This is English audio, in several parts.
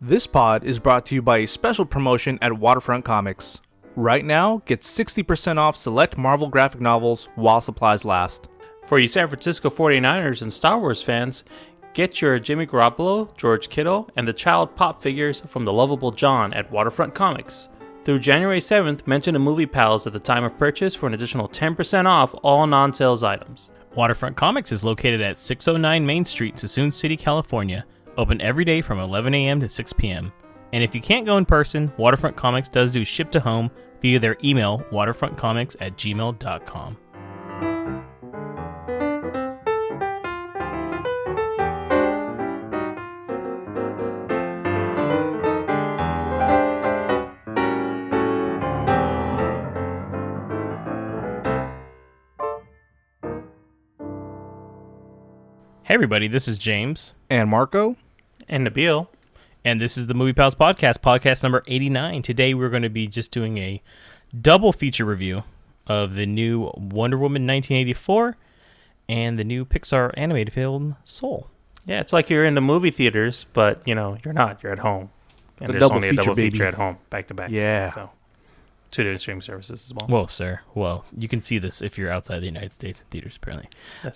This pod is brought to you by a special promotion at Waterfront Comics. Right now, get 60% off select Marvel graphic novels while supplies last. For you San Francisco 49ers and Star Wars fans, get your Jimmy Garoppolo, George Kittle, and the child pop figures from the lovable John at Waterfront Comics. Through January 7th, mention the Movie Pals at the time of purchase for an additional 10% off all non sales items. Waterfront Comics is located at 609 Main Street, Suisun City, California. Open every day from 11 a.m. to 6 p.m. And if you can't go in person, Waterfront Comics does do ship to home via their email, waterfrontcomics at gmail.com. Hey, everybody, this is James. And Marco? And Nabil. And this is the Movie Pals Podcast, podcast number 89. Today we're going to be just doing a double feature review of the new Wonder Woman 1984 and the new Pixar animated film Soul. Yeah, it's like you're in the movie theaters, but you know, you're not. You're at home. And The there's double only feature, a double baby. feature at home, back to back. Yeah. So two different streaming services as well. Whoa, sir. Whoa. You can see this if you're outside the United States in theaters, apparently.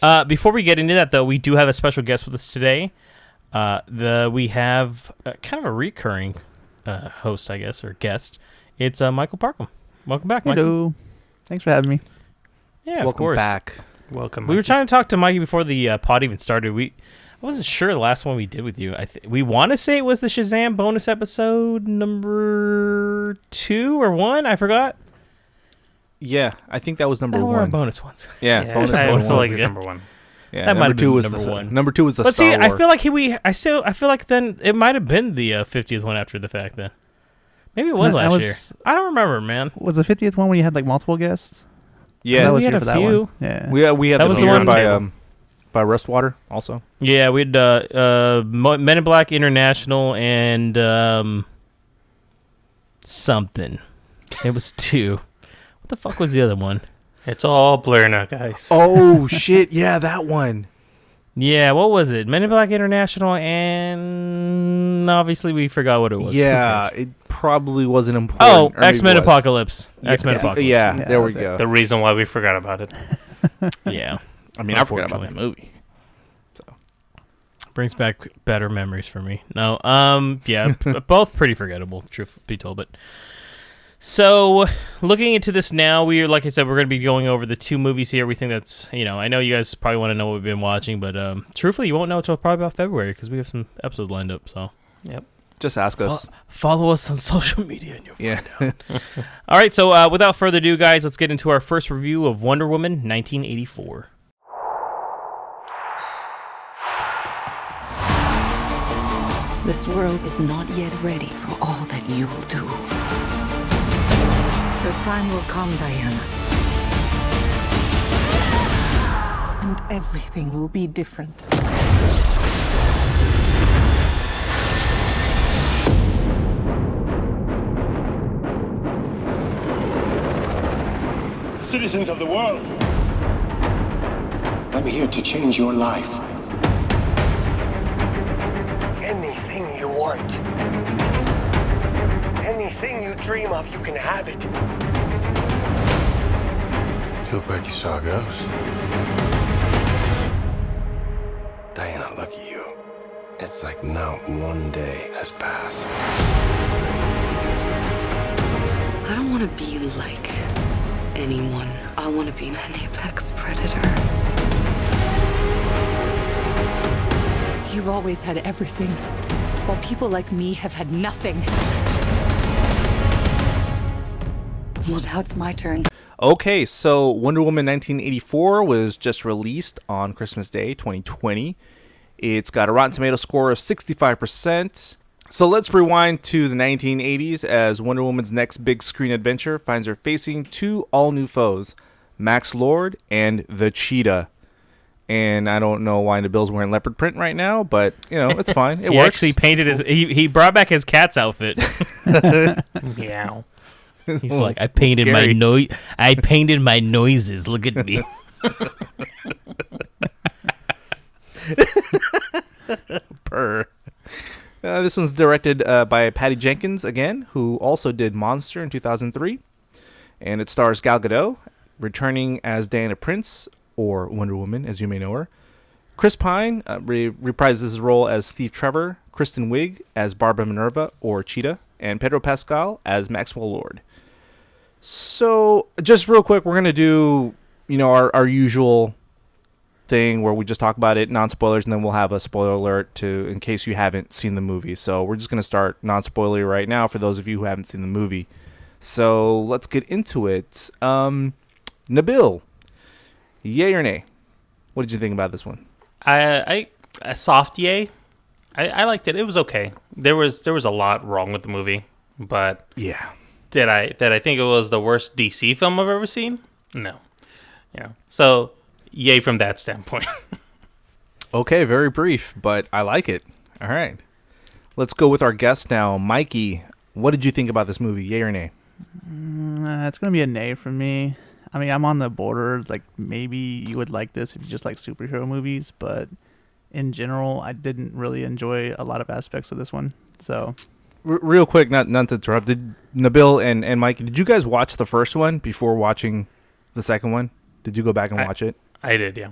Uh, before we get into that, though, we do have a special guest with us today. Uh, the we have uh, kind of a recurring uh, host, I guess, or guest. It's uh, Michael Parkham. Welcome back, Michael. Hello. Thanks for having me. Yeah, of Welcome course. back. Welcome. We were trying to talk to Mikey before the uh, pod even started. We I wasn't sure the last one we did with you. I th- we want to say it was the Shazam bonus episode number two or one. I forgot. Yeah, I think that was number That were our one. bonus ones. Yeah, Yeah, bonus I number feel one. like it's number one. Yeah, that might number have two been was number the one. number two was the But Star see, I feel like he, we I still I feel like then it might have been the uh, fiftieth one after the fact. Then maybe it was No, I last was- year. I don't remember, man. Was the 50th one when you had like multiple guests? yeah, I was we had a few. one. Yeah. we uh, we had That the was the one- by um by Rustwater also. Yeah, we had uh, uh, Mo- Men in Black International and um, something. It was two. What the fuck was the other one? It's all blur now, guys. Oh shit! Yeah, that one. Yeah, what was it? Men in Black International, and obviously we forgot what it was. Yeah, it probably wasn't important. Oh, X Men. Apocalypse. Yeah, X Men see- Apocalypse. Yeah, Yeah, there we that's it. go. The reason why we forgot about it. yeah. I mean, I forgot about that Unfortunately. movie. Brings back better memories for me. No, um, yeah, p- both pretty forgettable, truth be told. But so, looking into this now, we are like I said, we're going to be going over the two movies here. Everything that's you know, I know you guys probably want to know what we've been watching, but um, truthfully, you won't know until probably about February because we have some episodes lined up. So yep. Just ask us. follow us on social media, and you'll Yeah. All right, so uh, without further ado, guys, let's get into our first review of Wonder Woman 1984. This world is not yet ready for all that you will do. Your time will come, Diana. And everything will be different. citizens of the world. I'm here to change your life. Anything you want. Anything you dream of, you can have it. You look like you saw a ghost. Diana, look at you. It's like not one day has passed. I don't want to be like anyone. I want to be an apex predator. You've always had everything, while people like me have had nothing. Well, now it's my turn. Okay, so Wonder Woman 1984 was just released on Christmas Day 2020. It's got a Rotten Tomato score of 65%. So let's rewind to the 1980s as Wonder Woman's next big screen adventure finds her facing two all new foes, Max Lord and the Cheetah. And I don't know why Nabil's wearing leopard print right now, but you know it's fine. It he works. actually painted his. He, he brought back his cat's outfit. Meow. He's like, I painted my noise. I painted my noises. Look at me. Purr. Uh, this one's directed uh, by Patty Jenkins again, who also did Monster in 2003, and it stars Gal Gadot returning as Diana Prince or Wonder Woman, as you may know her. Chris Pine uh, re- reprises his role as Steve Trevor, Kristen Wiig as Barbara Minerva or Cheetah, and Pedro Pascal as Maxwell Lord. So, just real quick, we're gonna do you know our our usual thing where we just talk about it non spoilers and then we'll have a spoiler alert to in case you haven't seen the movie. So we're just gonna start non spoiler right now for those of you who haven't seen the movie. So let's get into it. Um, Nabil, yay or nay? What did you think about this one? I, I a soft yay. I, I liked it. It was okay. There was there was a lot wrong with the movie, but Yeah. Did I did I think it was the worst DC film I've ever seen? No. Yeah. So yay from that standpoint. Okay, very brief, but I like it. All right. Let's go with our guest now, Mikey. What did you think about this movie? Yay or nay? Uh, it's gonna be a nay for me. I mean, I'm on the border. Like, maybe you would like this if you just like superhero movies, but in general, I didn't really enjoy a lot of aspects of this one. So, R- real quick, not not to interrupt. Did Nabil and and Mike, Did you guys watch the first one before watching the second one? Did you go back and I- watch it? I did, yeah.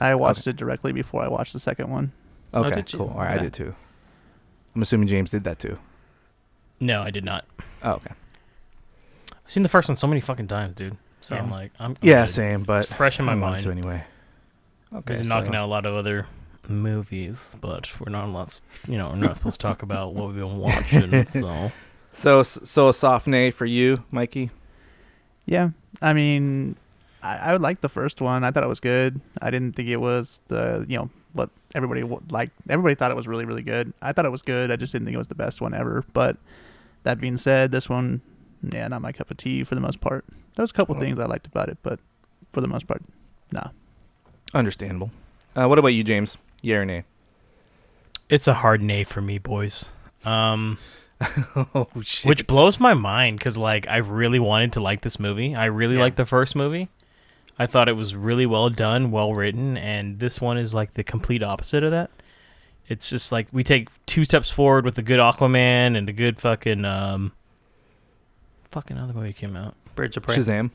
I watched it directly before I watched the second one. Oh, Okay, did you? cool. All right, I did too. I'm assuming James did that too. No, I did not. Oh, okay. I've seen the first one so many fucking times, dude. So Yeah. I'm like, I'm, I'm Yeah, good. same, but It's fresh in my I wanted mind. to anyway. Okay, Been knocking out a lot of other movies, but we're not allowed, you know, we're not supposed to talk about what we've been watching. So So so a soft nay for you, Mikey. Yeah, I mean, I, I liked the first one. I thought it was good. I didn't think it was the you know what everybody wa- liked. Everybody thought it was really really good. I thought it was good. I just didn't think it was the best one ever. But that being said, this one, yeah, not my cup of tea for the most part. There was a couple Oh. things I liked about it, but for the most part, nah. Understandable. Uh, what about you, James? Yeah or nay? it's a hard nay for me, boys. Um, oh shit. which blows my mind because like I really wanted to like this movie. I really Yeah. liked the first movie. I thought it was really well done, well written, and this one is like the complete opposite of that. It's just like we take two steps forward with a good Aquaman and a good fucking um, fucking other movie came out. Birds of Prey. Shazam.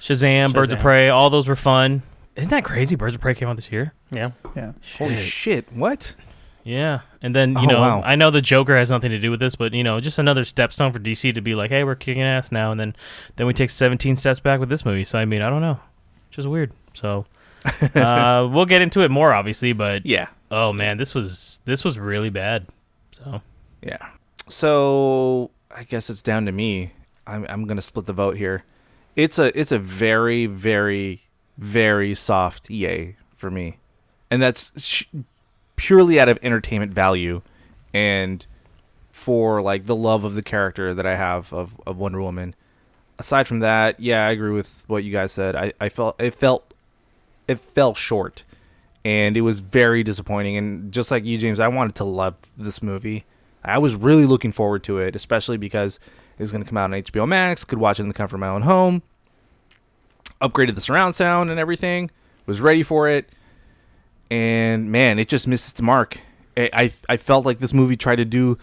Shazam, Birds of Prey, all those were fun. Isn't that crazy? Birds of Prey came out this year. Yeah. Yeah, Holy Shit. shit! What? Yeah, and then you Oh, know, wow. I know the Joker has nothing to do with this, but you know, just another stepstone for DC to be like, hey, we're kicking ass now, and then then we take 17 steps back with this movie. So I mean, I don't know, just weird. So uh, we'll get into it more, obviously, but Yeah. oh man, this was this was really bad. So Yeah. So I guess it's down to me. I'm I'm gonna split the vote here. It's a it's a very very very soft yay for me, and that's sh- purely out of entertainment value, and for like the love of the character that I have of of Wonder Woman. Aside from that, yeah, I agree with what you guys said. I I felt it felt it fell short, and it was very disappointing. And just like you, James, I wanted to love this movie. I was really looking forward to it, especially because it was going to come out on HBO Max. Could watch it in the comfort of my own home. Upgraded the surround sound and everything. Was ready for it, and man, it just missed its mark. I I, I felt like this movie tried to do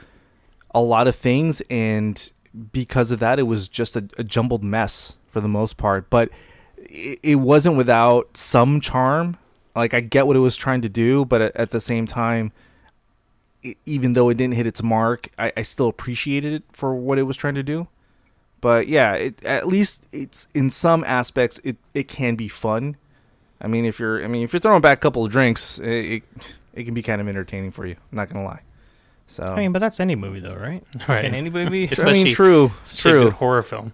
a lot of things, and because of that, it was just a, a jumbled mess for the most part. But it, it wasn't without some charm. Like I get what it was trying to do, but at, at the same time, even though it didn't hit its mark, I, I still appreciated it for what it was trying to do. But yeah, it, at least it's in some aspects it, it can be fun. I mean, if you're I mean if you're throwing back a couple of drinks, it it, it can be kind of entertaining for you. I'm not gonna lie. So I mean, but that's any movie though, right? Right. Can any movie? I mean, especially- true, a good true. horror film.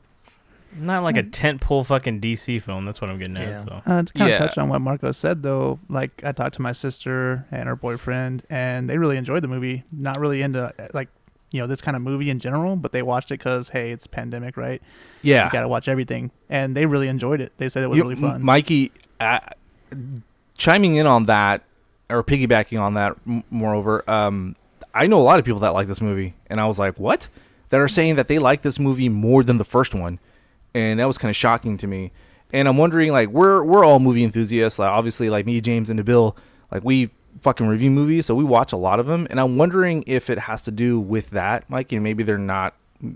Not like a tentpole fucking DC film. That's what I'm getting Yeah. at. So Uh, to kind Yeah. of touch on what Marco said, though, like I talked to my sister and her boyfriend, and they really enjoyed the movie. Not really into like you know this kind of movie in general, but they watched it because hey, it's pandemic, right? Yeah, You got to watch everything, and they really enjoyed it. They said it was You- really fun. Mikey, uh, chiming in on that or piggybacking on that, m- moreover, um, I know a lot of people that like this movie, and I was like, what? That are saying that they like this movie more than the first one, and that was kind of shocking to me. And I'm wondering, like, we're we're all movie enthusiasts. Like, obviously, like me, James, and Nabil, like we fucking review movies, so we watch a lot of them, and I'm wondering if it has to do with that, Mike, and maybe they're not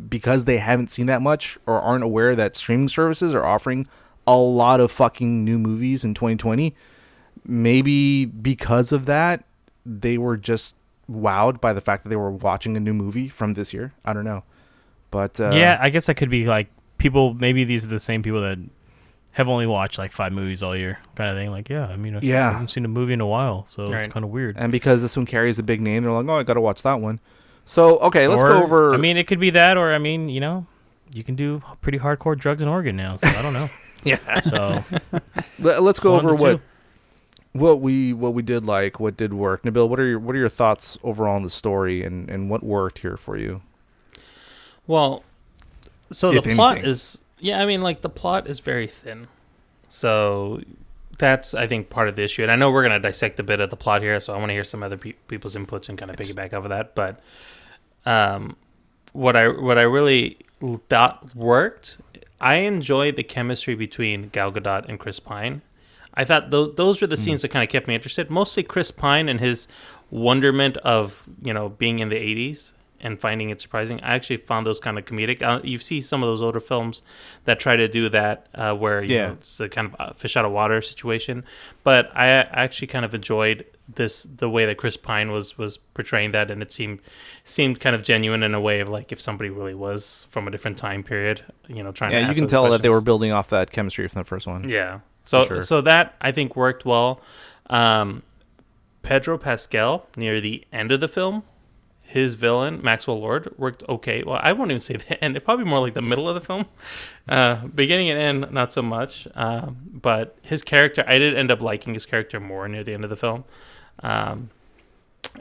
because they haven't seen that much or aren't aware that streaming services are offering a lot of fucking new movies in 2020. Maybe because of that, they were just wowed by the fact that they were watching a new movie from this year. I don't know, but uh, yeah, I guess that could be like people. Maybe these are the same people that have only watched like five movies all year, kind of thing. Like, yeah, I mean, yeah, I Yeah. haven't seen a movie in a while, so Right. it's kind of weird. and because this one carries a big name, they're like, oh, I got to watch that one. So okay, let's go over. I mean, it could be that, or I mean, you know, you can do pretty hardcore drugs in Oregon now. So I don't know. yeah. So Let, us go over what two. what we what we did like, what did work. Nabil, what are your what are your thoughts overall on the story and and what worked here for you? Well, so If the plot anything. is yeah, I mean like the plot is very thin. So that's I think part of the issue. And I know we're going to dissect a bit of the plot here, so I want to hear some other pe- people's inputs and kind of piggyback off of that, but um what I what I really thought worked, I enjoyed the chemistry between Gal Gadot and Chris Pine. I thought those those were the scenes that kind of kept me interested. Mostly Chris Pine and his wonderment of you know being in the '80s and finding it surprising. I actually found those kind of comedic. Uh, you see some of those older films that try to do that, uh, where you Yeah. know, it's a kind of fish out of water situation. But I actually kind of enjoyed this the way that Chris Pine was was portraying that, and it seemed seemed kind of genuine in a way of like if somebody really was from a different time period, you know, trying. to Yeah, you can tell that they were building off that chemistry from the first one. Yeah. So sure. so that I think worked well. Um, Pedro Pascal near the end of the film, his villain Maxwell Lord worked okay. Well, I won't even say the end. It probably more like the middle of the film. Uh, beginning and end, not so much. Um, but his character, I did end up liking his character more near the end of the film. Um,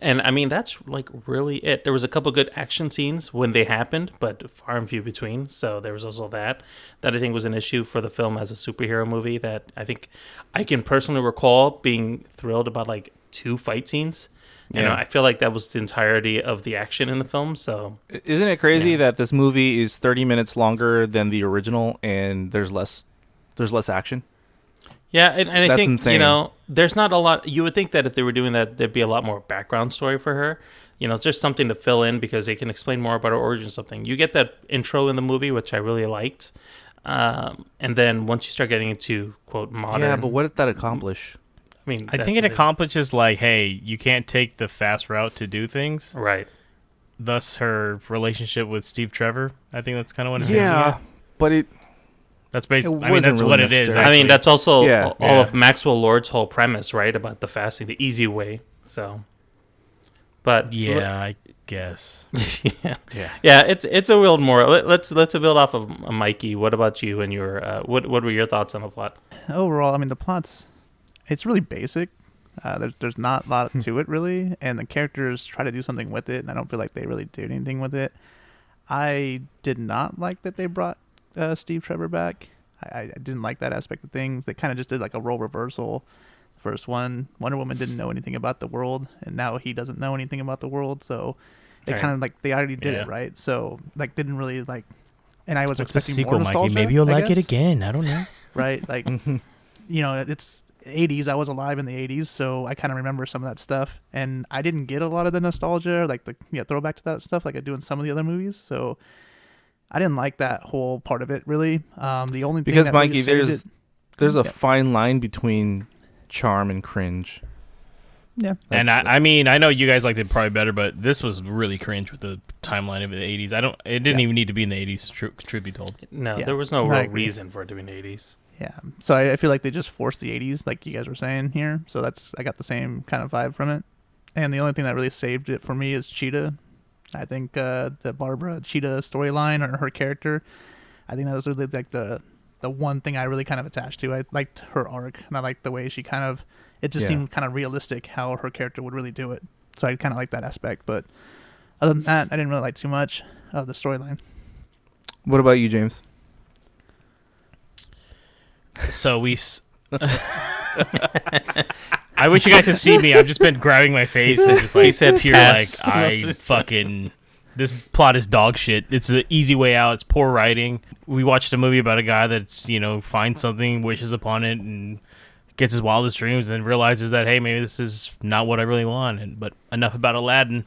and I mean that's like really it. There was a couple good action scenes when they happened, but far and few between. So there was also that that I think was an issue for the film as a superhero movie. That I think I can personally recall being thrilled about like two fight scenes. You know, I feel like that was the entirety of the action in the film. So Isn't it crazy Yeah. that this movie is 30 minutes longer than the original and there's less there's less action? Yeah, and, and I think insane. you know, there's not a lot. You would think that if they were doing that, there'd be a lot more background story for her. You know, it's just something to fill in because they can explain more about her origin. or Something you get that intro in the movie, which I really liked, um, and then once you start getting into quote modern, Yeah, but what did that accomplish? I mean, I think it the- accomplishes like, hey, you can't take the fast route to do things. right. Thus, her relationship with Steve Trevor. I think that's kind of what it is. Yeah, but it that's basically. I mean, that's really what it is. necessary. I mean, that's also Yeah. all Yeah. of Maxwell Lord's whole premise, right, about the fasting, the easy way. So, but yeah, I guess. yeah. yeah. Yeah, it's it's a real more. Let, let's let's build off of Mikey. What about you and your uh, what what were your thoughts on the plot? overall, I mean, the plot's it's really basic. Uh, there's there's not a lot Hmm. to it really, and the characters try to do something with it, and I don't feel like they really did anything with it. I did not like that they brought uh, Steve Trevor back. I, I didn't like that aspect of things. They kind of just did like a role reversal. First one, Wonder Woman didn't know anything about the world, and now he doesn't know anything about the world. So they Right. kind of like they already did Yeah. it right. So like didn't really like. And I was What's expecting sequel, more Mikey? nostalgia. Maybe you'll I like it again. I don't know. right? Like you know, it's 80s. I was alive in the 80s, so I kind of remember some of that stuff. And I didn't get a lot of the nostalgia, like the yeah, throwback to that stuff, like I do in some of the other movies. So I didn't like that whole part of it really. Um, the only thing Because, that Mikey, there's- it- There's a Yeah. fine line between charm and cringe. yeah, And I, I mean, I know you guys liked it probably better, but this was really cringe with the timeline of the '80s. I don't. It didn't Yeah. even need to be in the '80s. Truth, truth be told. No, Yeah, there was no real reason for it to be in the eighties. Yeah. So I, I feel like they just forced the 80s, like you guys were saying here. So that's I got the same kind of vibe from it. And the only thing that really saved it for me is Cheetah. I think uh, the Barbara Cheetah storyline or her character. I think that was really like the the one thing I really kind of attached to. I liked her arc, and I liked the way she kind of. It just Yeah. seemed kind of realistic how her character would really do it. So I kind of like that aspect. But other than that, I didn't really like too much of the storyline. What about you, James? So we. S- I wish you guys could see me. I've just been grabbing my face and just like He said pure pass. like I fucking. This plot is dog shit. It's the easy way out. It's poor writing. We watched a movie about a guy that's you know finds something, wishes upon it, and gets his wildest dreams and realizes that hey, maybe this is not what I really want. And but enough about Aladdin.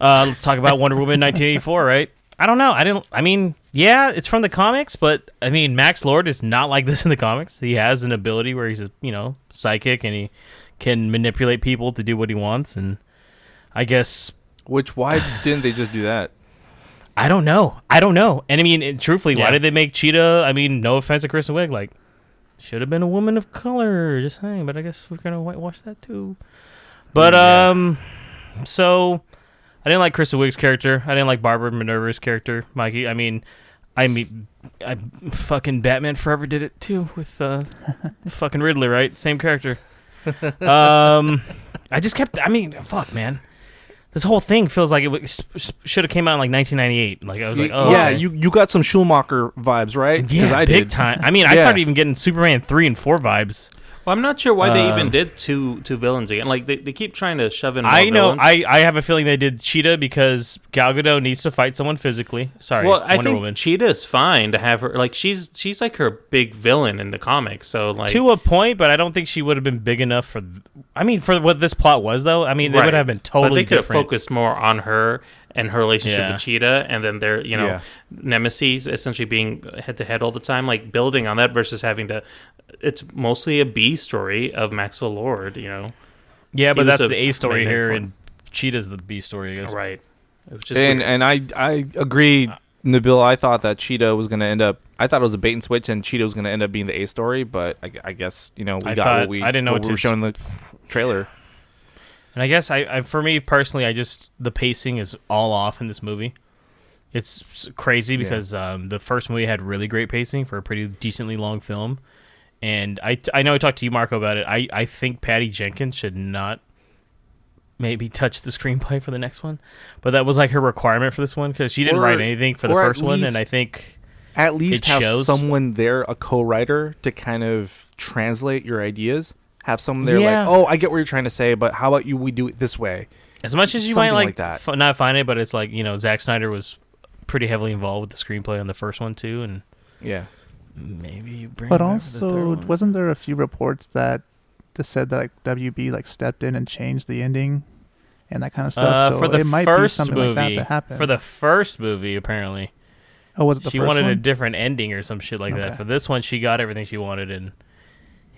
Uh, let's talk about Wonder Woman 1984, right? I don't know. I didn't. I mean, yeah, it's from the comics, but I mean, Max Lord is not like this in the comics. He has an ability where he's a you know psychic and he can manipulate people to do what he wants. And I guess Which why didn't they just do that? I don't know. I don't know. And I mean, and truthfully, Yeah. why did they make Cheetah? I mean, no offense to Kristen Wiig, like should have been a woman of color. Just saying, but I guess we're gonna whitewash that too. But Yeah. um, so I didn't like Kristen Wiig's character. I didn't like Barbara Minerva's character, Mikey. I mean, I mean, I fucking Batman Forever did it too with uh, fucking Riddler, right? Same character. um, I just kept. I mean, fuck, man. This whole thing feels like it should have came out in like 1998. Like I was like, oh, yeah, okay. you you got some Schumacher vibes, right? yeah, I big did. time. I mean, I Yeah. started even getting Superman three and four vibes. Well, I'm not sure why they even Um, did two two villains again. Like they, they keep trying to shove in. More I know. villains. I, I have a feeling they did Cheetah because Gal Gadot needs to fight someone physically. Sorry, well, I Wonder think Woman. Cheetah's fine to have her. Like she's she's like her big villain in the comics. So like to a point, but I don't think she would have been big enough for. I mean, for what this plot was, though. I mean, it would have been but totally they could have different. focused more on her and her relationship Yeah. with Cheetah, and then their you know Yeah. nemesis essentially being head to head all the time. Like building on that versus having to. It's mostly a B story of Maxwell Lord. You know, yeah, but that's a the A story here, form. and Cheetah's the B story. I guess. right? It was just and weird. and I I agree, Nabil. I thought that Cheetah was gonna end up. I thought it was a bait and switch, and Cheetah was gonna end up being the A story. But I, I guess you know we I got thought- what we I didn't know what what we were to showing in the trailer. And I guess I, I, for me personally, I just the pacing is all off in this movie. It's s- crazy Yeah. because um, the first movie had really great pacing for a pretty decently long film, and I I know I talked to you Marco about it. I I think Patty Jenkins should not maybe touch the screenplay for the next one, but that was like her requirement for this one because she didn't Or- write anything for the first one, and I think At least have shows. someone there, a co-writer, to kind of translate your ideas. Have someone there Yeah. like, oh, I get what you're trying to say, but how about you? We do it this way. as much as you Something might like, like that. f- not find it, but it's like you know Zack Snyder was pretty heavily involved with the screenplay on the first one too, and Yeah. Maybe you bring. But him back for the third also, one. wasn't there a few reports that that said that like WB like stepped in and changed the ending and that kind of stuff? Uh, so for the it might first be something movie, like that that happened. for the first movie, apparently oh, was it the she first wanted a different ending or some shit like that. For this one, she got everything she wanted, and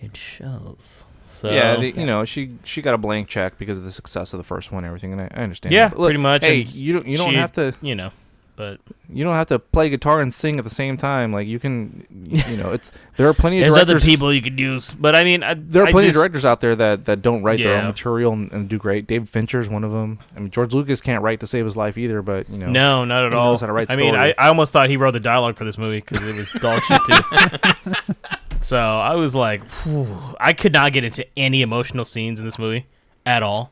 it shows. So yeah, they, you know, she she got a blank check because of the success of the first one and everything, and I, I understand. yeah, look, pretty much. Hey, and you don't you don't she- have to you know, but you don't have to play guitar and sing at the same time. Like you can, you know, it's there are plenty of there's directors. other people you could use. But I mean, I, There are I plenty just- of directors out there that, that don't write their own material and, and do great. David Fincher is one of them. I mean, George Lucas can't write to save his life either, but you know, No, not at he all. knows how to write I mean. I, I almost thought he wrote the dialogue for this movie because it was dog shit too. so I was like, whew. I could not get into any emotional scenes in this movie at all.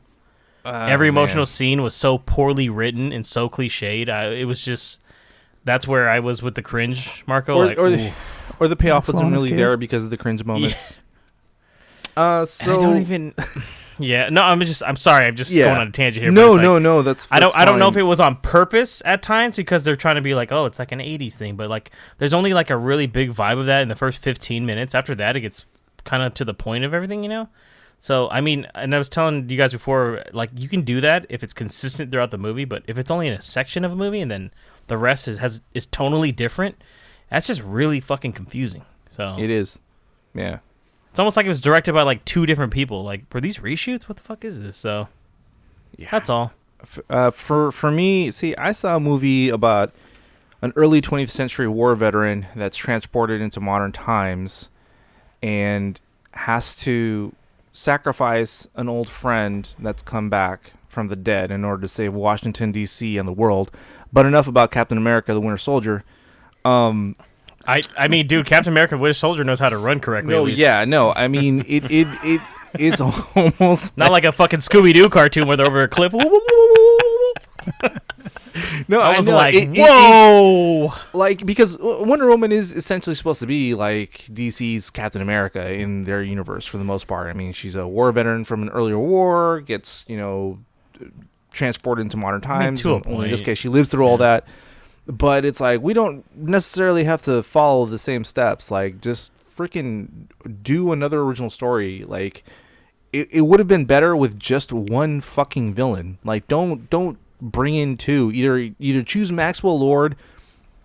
Ah, Every man. emotional scene was so poorly written and so cliched. I, it was just that's where I was with the cringe, Marco. or like, or, the, or the payoff Max wasn't really Long's there because of the cringe moments. Uh, And so I don't even. yeah, no, I'm just. I'm sorry. I'm just Yeah. going on a tangent here. but no, like- no, no. That's, I don't. that's I don't know if it was on purpose at times because they're trying to be like, oh, it's like an '80s thing, but like, there's only like a really big vibe of that in the first 15 minutes. After that, it gets kind of to the point of everything, you know. So I mean, and I was telling you guys before, like, you can do that if it's consistent throughout the movie, but if it's only in a section of a movie and then the rest is has is tonally different, that's just really fucking confusing. So It is. Yeah. it's almost like it was directed by like two different people. Like, were these reshoots? What the fuck is this? So Yeah. that's all. Uh, for for me, see, I saw a movie about an early 20th century war veteran that's transported into modern times and has to sacrifice an old friend that's come back from the dead in order to save Washington D.C. and the world. But enough about Captain America: The Winter Soldier. Um, I I mean, dude, Captain America: Winter Soldier knows how to run correctly. no, at least. yeah, no. I mean, it it it it's almost Not like a fucking Scooby Doo cartoon where they're over a cliff. no. I was know, like, it- it- whoa. like because Wonder Woman is essentially supposed to be like DC's Captain America in their universe for the most part. I mean, she's a war veteran from an earlier war, gets you know transported into modern mean, times. a and in this case, she lives through all that. But it's like we don't necessarily have to follow the same steps. Like just freaking do another original story. Like it, it would have been better with just one fucking villain. Like don't don't bring in two. Either either choose Maxwell Lord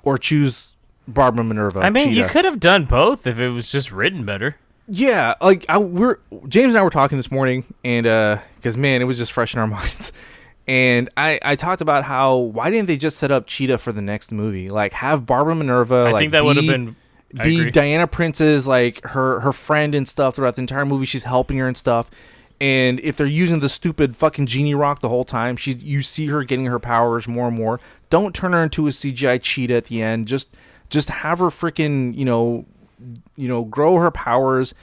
or choose Barbara Minerva. I mean, you could have done both if it was just written better. Yeah, like I, we're James and I were talking this morning, and uh, because man, it was just fresh in our minds. And I, I talked about how why didn't they just set up Cheetah for the next movie? Like have Barbara Minerva. I like, think that would have been. Be. Diana Prince's like her her friend and stuff throughout the entire movie. She's helping her and stuff. And if they're using the stupid fucking genie rock the whole time, she you see her getting her powers more and more. Don't turn her into a CGI cheetah at the end. Just just have her freaking you know you know grow her powers.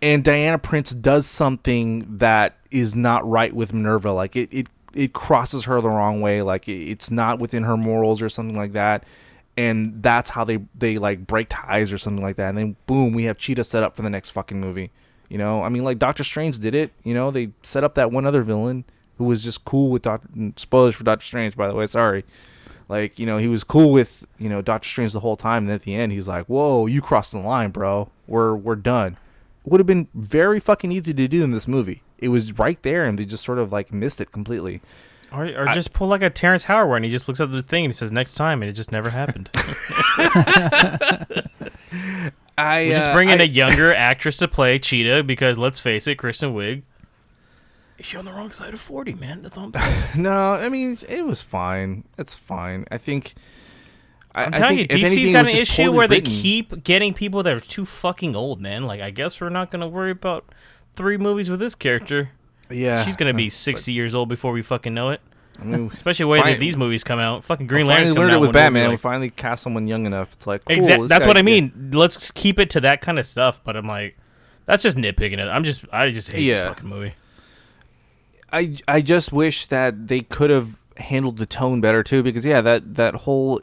And Diana Prince does something that is not right with Minerva. Like it it it crosses her the wrong way. Like it, it's not within her morals or something like that and that's how they they like break ties or something like that. And then boom, we have Cheetah set up for the next fucking movie. You know, I mean, like Doctor Strange did it. You know, they set up that one other villain who was just cool with Doctor. Spoilers for Doctor Strange, by the way. Sorry. Like you know, he was cool with you know Doctor Strange the whole time, and at the end, he's like, "Whoa, you crossed the line, bro. We're we're done." Would have been very fucking easy to do in this movie. It was right there, and they just sort of like missed it completely. Or, or just pull like a Terrence Howard one. He just looks at the thing and he says next time, and it just never happened. I we just uh, bring in I- a younger actress to play Cheetah because let's face it, Kristen Wiig. You're on the wrong side of forty, man. That's all I'm. No, I mean it was fine. It's fine. I think. I, I'm telling you, think if DC's anything, got an issue poorly where they keep getting people that are too fucking old, man. Like, I guess we're not gonna worry about three movies with this character. Yeah, She's gonna be it's sixty years old before we fucking know it. Like- I mean, Especially the way that these movies come out. Fucking we Green finally Lantern learned it with one day, we'll Batman. we finally cast someone young enough. It's like cool, Exactly. That's what I mean. Let's keep it to that kind of stuff. But I'm like, that's just nitpicking it. I'm just, I just hate Yeah. this fucking movie. I I just wish that they could have handled the tone better too, because yeah, that that whole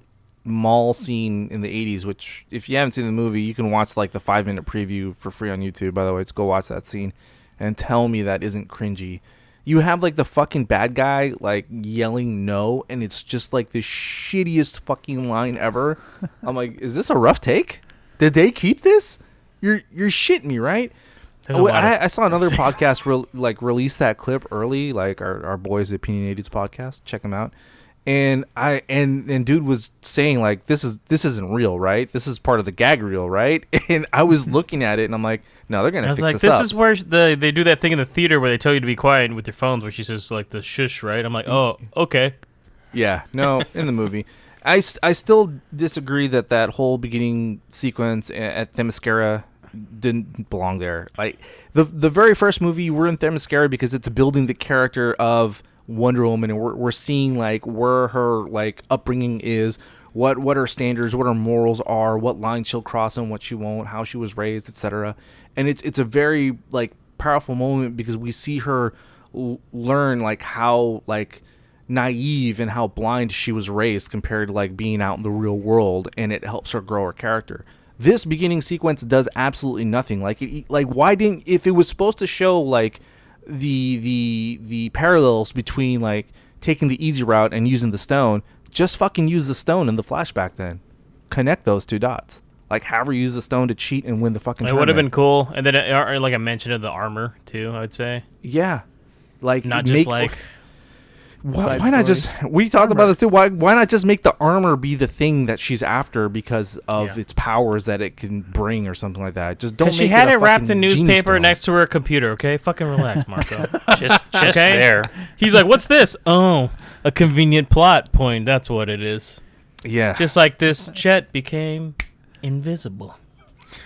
mall scene in the 80s which if you haven't seen the movie you can watch like the five minute preview for free on youtube by the way just go watch that scene and tell me that isn't cringy you have like the fucking bad guy like yelling no and it's just like the shittiest fucking line ever. I'm like is this a rough take? Did they keep this? You're you're shitting me right? Oh, I, I saw another podcast re- like release that clip early, like our, our boys at Opinionated's podcast. Check them out. And I and and dude was saying like this is this isn't real, right? This is part of the gag reel, right? And I was looking at it and I'm like, no, they're gonna I was like, this, this is where the they do that thing in the theater where they tell you to be quiet with your phones, where she says like the shush, right? I'm like, oh, okay. Yeah, no, in the movie. I, I still disagree that that whole beginning sequence at Themyscira didn't belong there. Like the the very first movie, we're in Themyscira because it's building the character of Wonder Woman, and we're we're seeing like where her like upbringing is, what what her standards, what her morals are, what lines she'll cross and what she won't, how she was raised, etc. And it's it's a very like powerful moment because we see her l- learn like how like naive and how blind she was raised compared to like being out in the real world and it helps her grow her character this beginning sequence does absolutely nothing like it, like why didn't if it was supposed to show like the the the parallels between like taking the easy route and using the stone just fucking use the stone in the flashback then. Connect those two dots. Like have her use the stone to cheat and win the fucking It would have been cool, and then uh, or, like a mention of the armor too. I would say. Yeah. Like not just make- like Why, why not just? We talked about this too. Why why not just make the armor be the thing that she's after because of Yeah. its powers that it can bring or something like that? Just don't. because she had it, it wrapped in newspaper next to her computer. Okay, fucking relax, Marco. Just, just Okay. there. He's like, "What's this?" Oh, a convenient plot point. That's what it is. Yeah. Just like this Chet became invisible.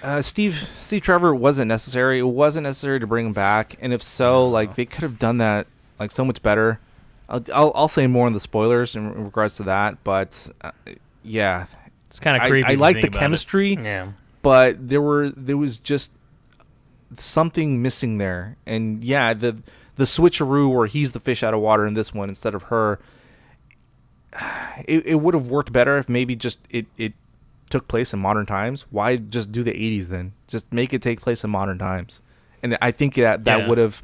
uh, Steve Steve Trevor wasn't necessary. It wasn't necessary to bring him back, and if so, like they could have done that like so much better. I'll I'll, I'll say more on the spoilers in, in regards to that, but uh, yeah, It's kind of creepy. I to like the about it. chemistry. Yeah. but there were there was just something missing there and yeah the the switcheroo where he's the fish out of water in this one instead of her it, it would have worked better if maybe just it it took place in modern times why just do the 80s then just make it take place in modern times and i think that that Yeah. would have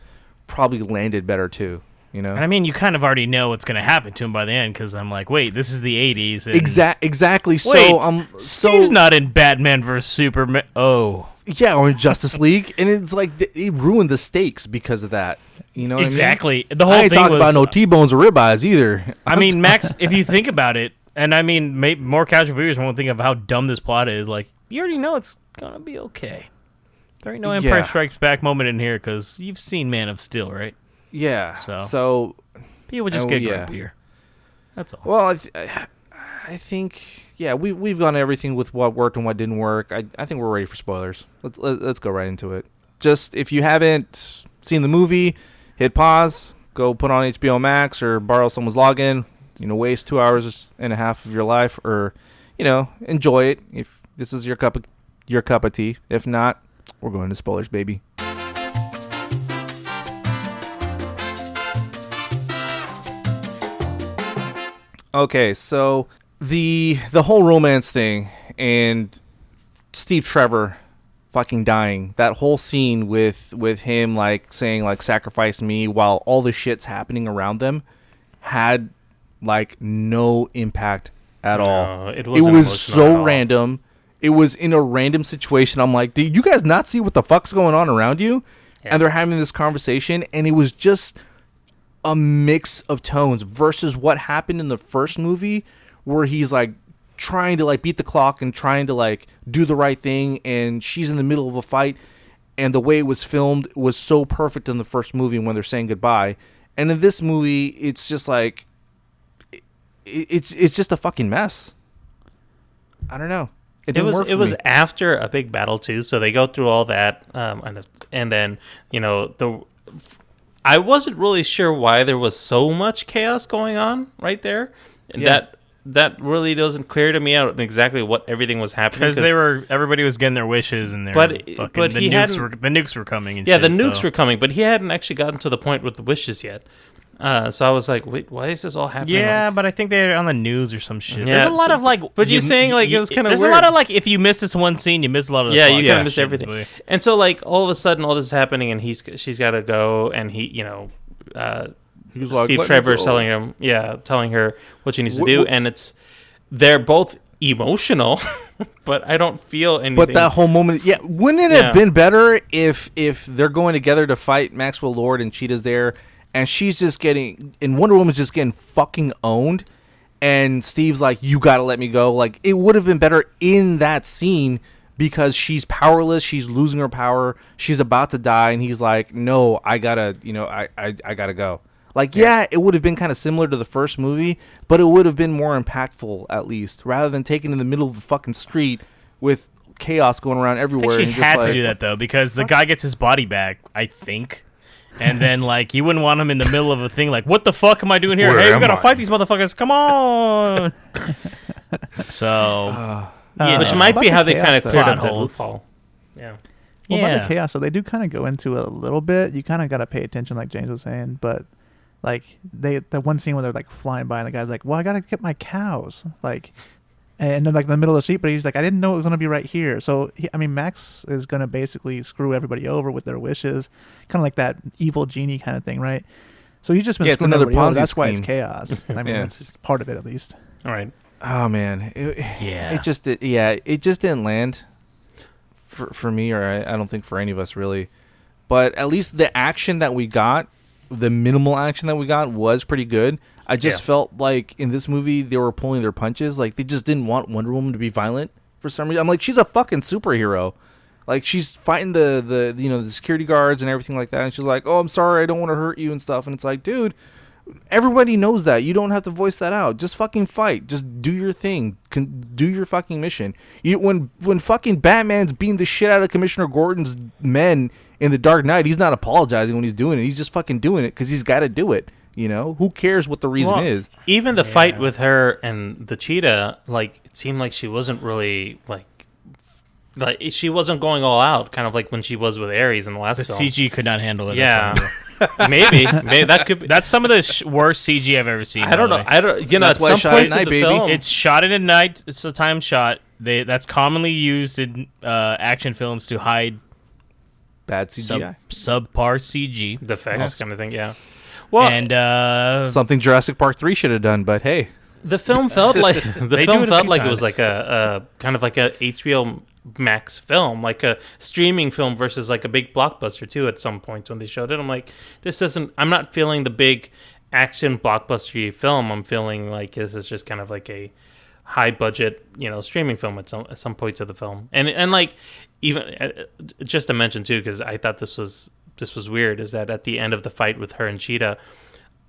probably landed better too you know And I mean, you kind of already know what's going to happen to him by the end because I'm like, wait, this is the '80s. And exact exactly Wait, so um so Steve's not in Batman vs Superman. Oh, yeah, or in Justice League, and it's like th- it ruined the stakes because of that. You know what exactly. The I mean? whole I ain't thing talking was, about no T-bones or ribeyes either. I mean, Max, if you think about it, and I mean, may, more casual viewers won't think of how dumb this plot is. Like, you already know it's gonna be okay. There ain't no Empire Yeah. Strikes Back moment in here because you've seen Man of Steel, right? Yeah. So- so People just Oh, get yeah. grumpier. That's all. Well, I, th- I think yeah, we we've gone everything with what worked and what didn't work. I I think we're ready for spoilers. Let's let, let's go right into it. Just if you haven't seen the movie, hit pause, go put on HBO Max or borrow someone's login. You know, waste two hours and a half of your life, or you know, enjoy it if this is your cup of your cup of tea. If not, we're going to spoilers, baby. Okay, so the the whole romance thing and Steve Trevor fucking dying. That whole scene with with him like saying like sacrifice me while all the shit's happening around them had like no impact at all. It It was so random. It was in a random situation. I'm like, did you guys not see what the fuck's going on around you? Yeah. And they're having this conversation, and it was just a mix of tones versus what happened in the first movie where he's like trying to like beat the clock and trying to like do the right thing and she's in the middle of a fight and the way it was filmed was so perfect in the first movie when they're saying goodbye. And in this movie it's just like it, it's it's just a fucking mess. I don't know. It, It was it for was after a big battle too, so they go through all that, um, and and then you know the. I wasn't really sure why there was so much chaos going on right there, and Yeah. that that really doesn't clear to me out exactly what everything was happening Because they were, everybody was getting their wishes, and their But- fucking, but the he nukes were the nukes were coming. And Yeah, the nukes so- were coming, but he hadn't actually gotten to the point with the wishes yet. Uh, so I was like, wait, why is this all happening? Yeah, Like- but I think they're on the news or some shit. Yeah, There's a lot of like. but you're saying, like, it was kinda There's a lot of like, if you miss this one scene, you miss a lot of. The yeah, plot you kind Yeah. of miss everything. but- And so, like, all of a sudden, all this is happening, and he's she's got to go, and he, you know, uh, He was like, Steve "Let Trevor's telling him, yeah, telling her what she needs to do, wh- and it's they're both emotional, but I don't feel anything. But that whole moment, yeah, wouldn't it Yeah. have been better if if they're going together to fight Maxwell Lord and Cheetah's there, and she's just getting and Wonder Woman's just getting fucking owned, and Steve's like, "You got to let me go." Like it would have been better in that scene because she's powerless, she's losing her power, she's about to die, and he's like, "No, I gotta, you know, I I, I gotta go." Like, yeah, it would have been kind of similar to the first movie, but it would have been more impactful at least, rather than taking in the middle of the fucking street with chaos going around everywhere. I think she and just had like, to do that though because the guy gets his body back. I think. And then, like, you wouldn't want him in the middle of a thing. Like, what the fuck am I doing here? Where hey, we am gotta I? fight these motherfuckers. Come on. so, Uh, Yeah. which might about be the how they kind of though. cleared up that holes. loophole. Yeah, Well, yeah. about the chaos, so they do kind of go into it a little bit. You kind of got to pay attention, like James was saying. But like they, the one scene where they're like flying by, and the guy's like, "Well, I gotta get my cows," like, and then like in the middle of the street, but he's like, "I didn't know it was gonna be right here." So he, I mean, Max is gonna basically screw everybody over with their wishes, kind of like that evil genie kind of thing, right? So he's just been Yeah, it's another everybody over. Ponzi That's why it's chaos. I mean, Yeah. that's part of it at least. all right. Oh man, it, Yeah. it just it, yeah, it just didn't land for for me, or I, I don't think for any of us really. But at least the action that we got, the minimal action that we got, was pretty good. I just Yeah. felt like in this movie they were pulling their punches. Like they just didn't want Wonder Woman to be violent for some reason. I'm like, she's a fucking superhero. Like she's fighting the the you know the security guards and everything like that, and she's like, "Oh, I'm sorry, I don't want to hurt you and stuff." And it's like, dude, everybody knows that. You don't have to voice that out. Just fucking fight. Just do your thing. Con- do your fucking mission. You when when fucking Batman's beating the shit out of Commissioner Gordon's men in the Dark Knight, he's not apologizing when he's doing it. He's just fucking doing it because he's got to do it. You know, who cares what the reason Well, is? Even the fight with her and the cheetah, like it seemed like she wasn't really like like she wasn't going all out, kind of like when she was with Ares in the last the film. CG could not handle it. Yeah, maybe, maybe that could be. that's some of the sh- worst CG I've ever seen. I don't know. way. I don't. You know, That's at why some shot at point in night, the baby. film, It's shot at a night. It's a time shot. They that's commonly used in uh, action films to hide Bad sub, CGI. subpar CG. the effects kind of thing. Yeah. Well, and uh, Something Jurassic Park three should have done, but hey, the film felt like the film felt few like it was like a, a kind of like a HBO max film, like a streaming film versus like a big blockbuster too. At some points when they showed it, I'm like, this doesn't. I'm not feeling the big action blockbustery film. I'm feeling like this is just kind of like a high budget, you know, streaming film at some at some points of the film. And and like even uh, just to mention too, because I thought this was this was weird, is that at the end of the fight with her and Cheetah,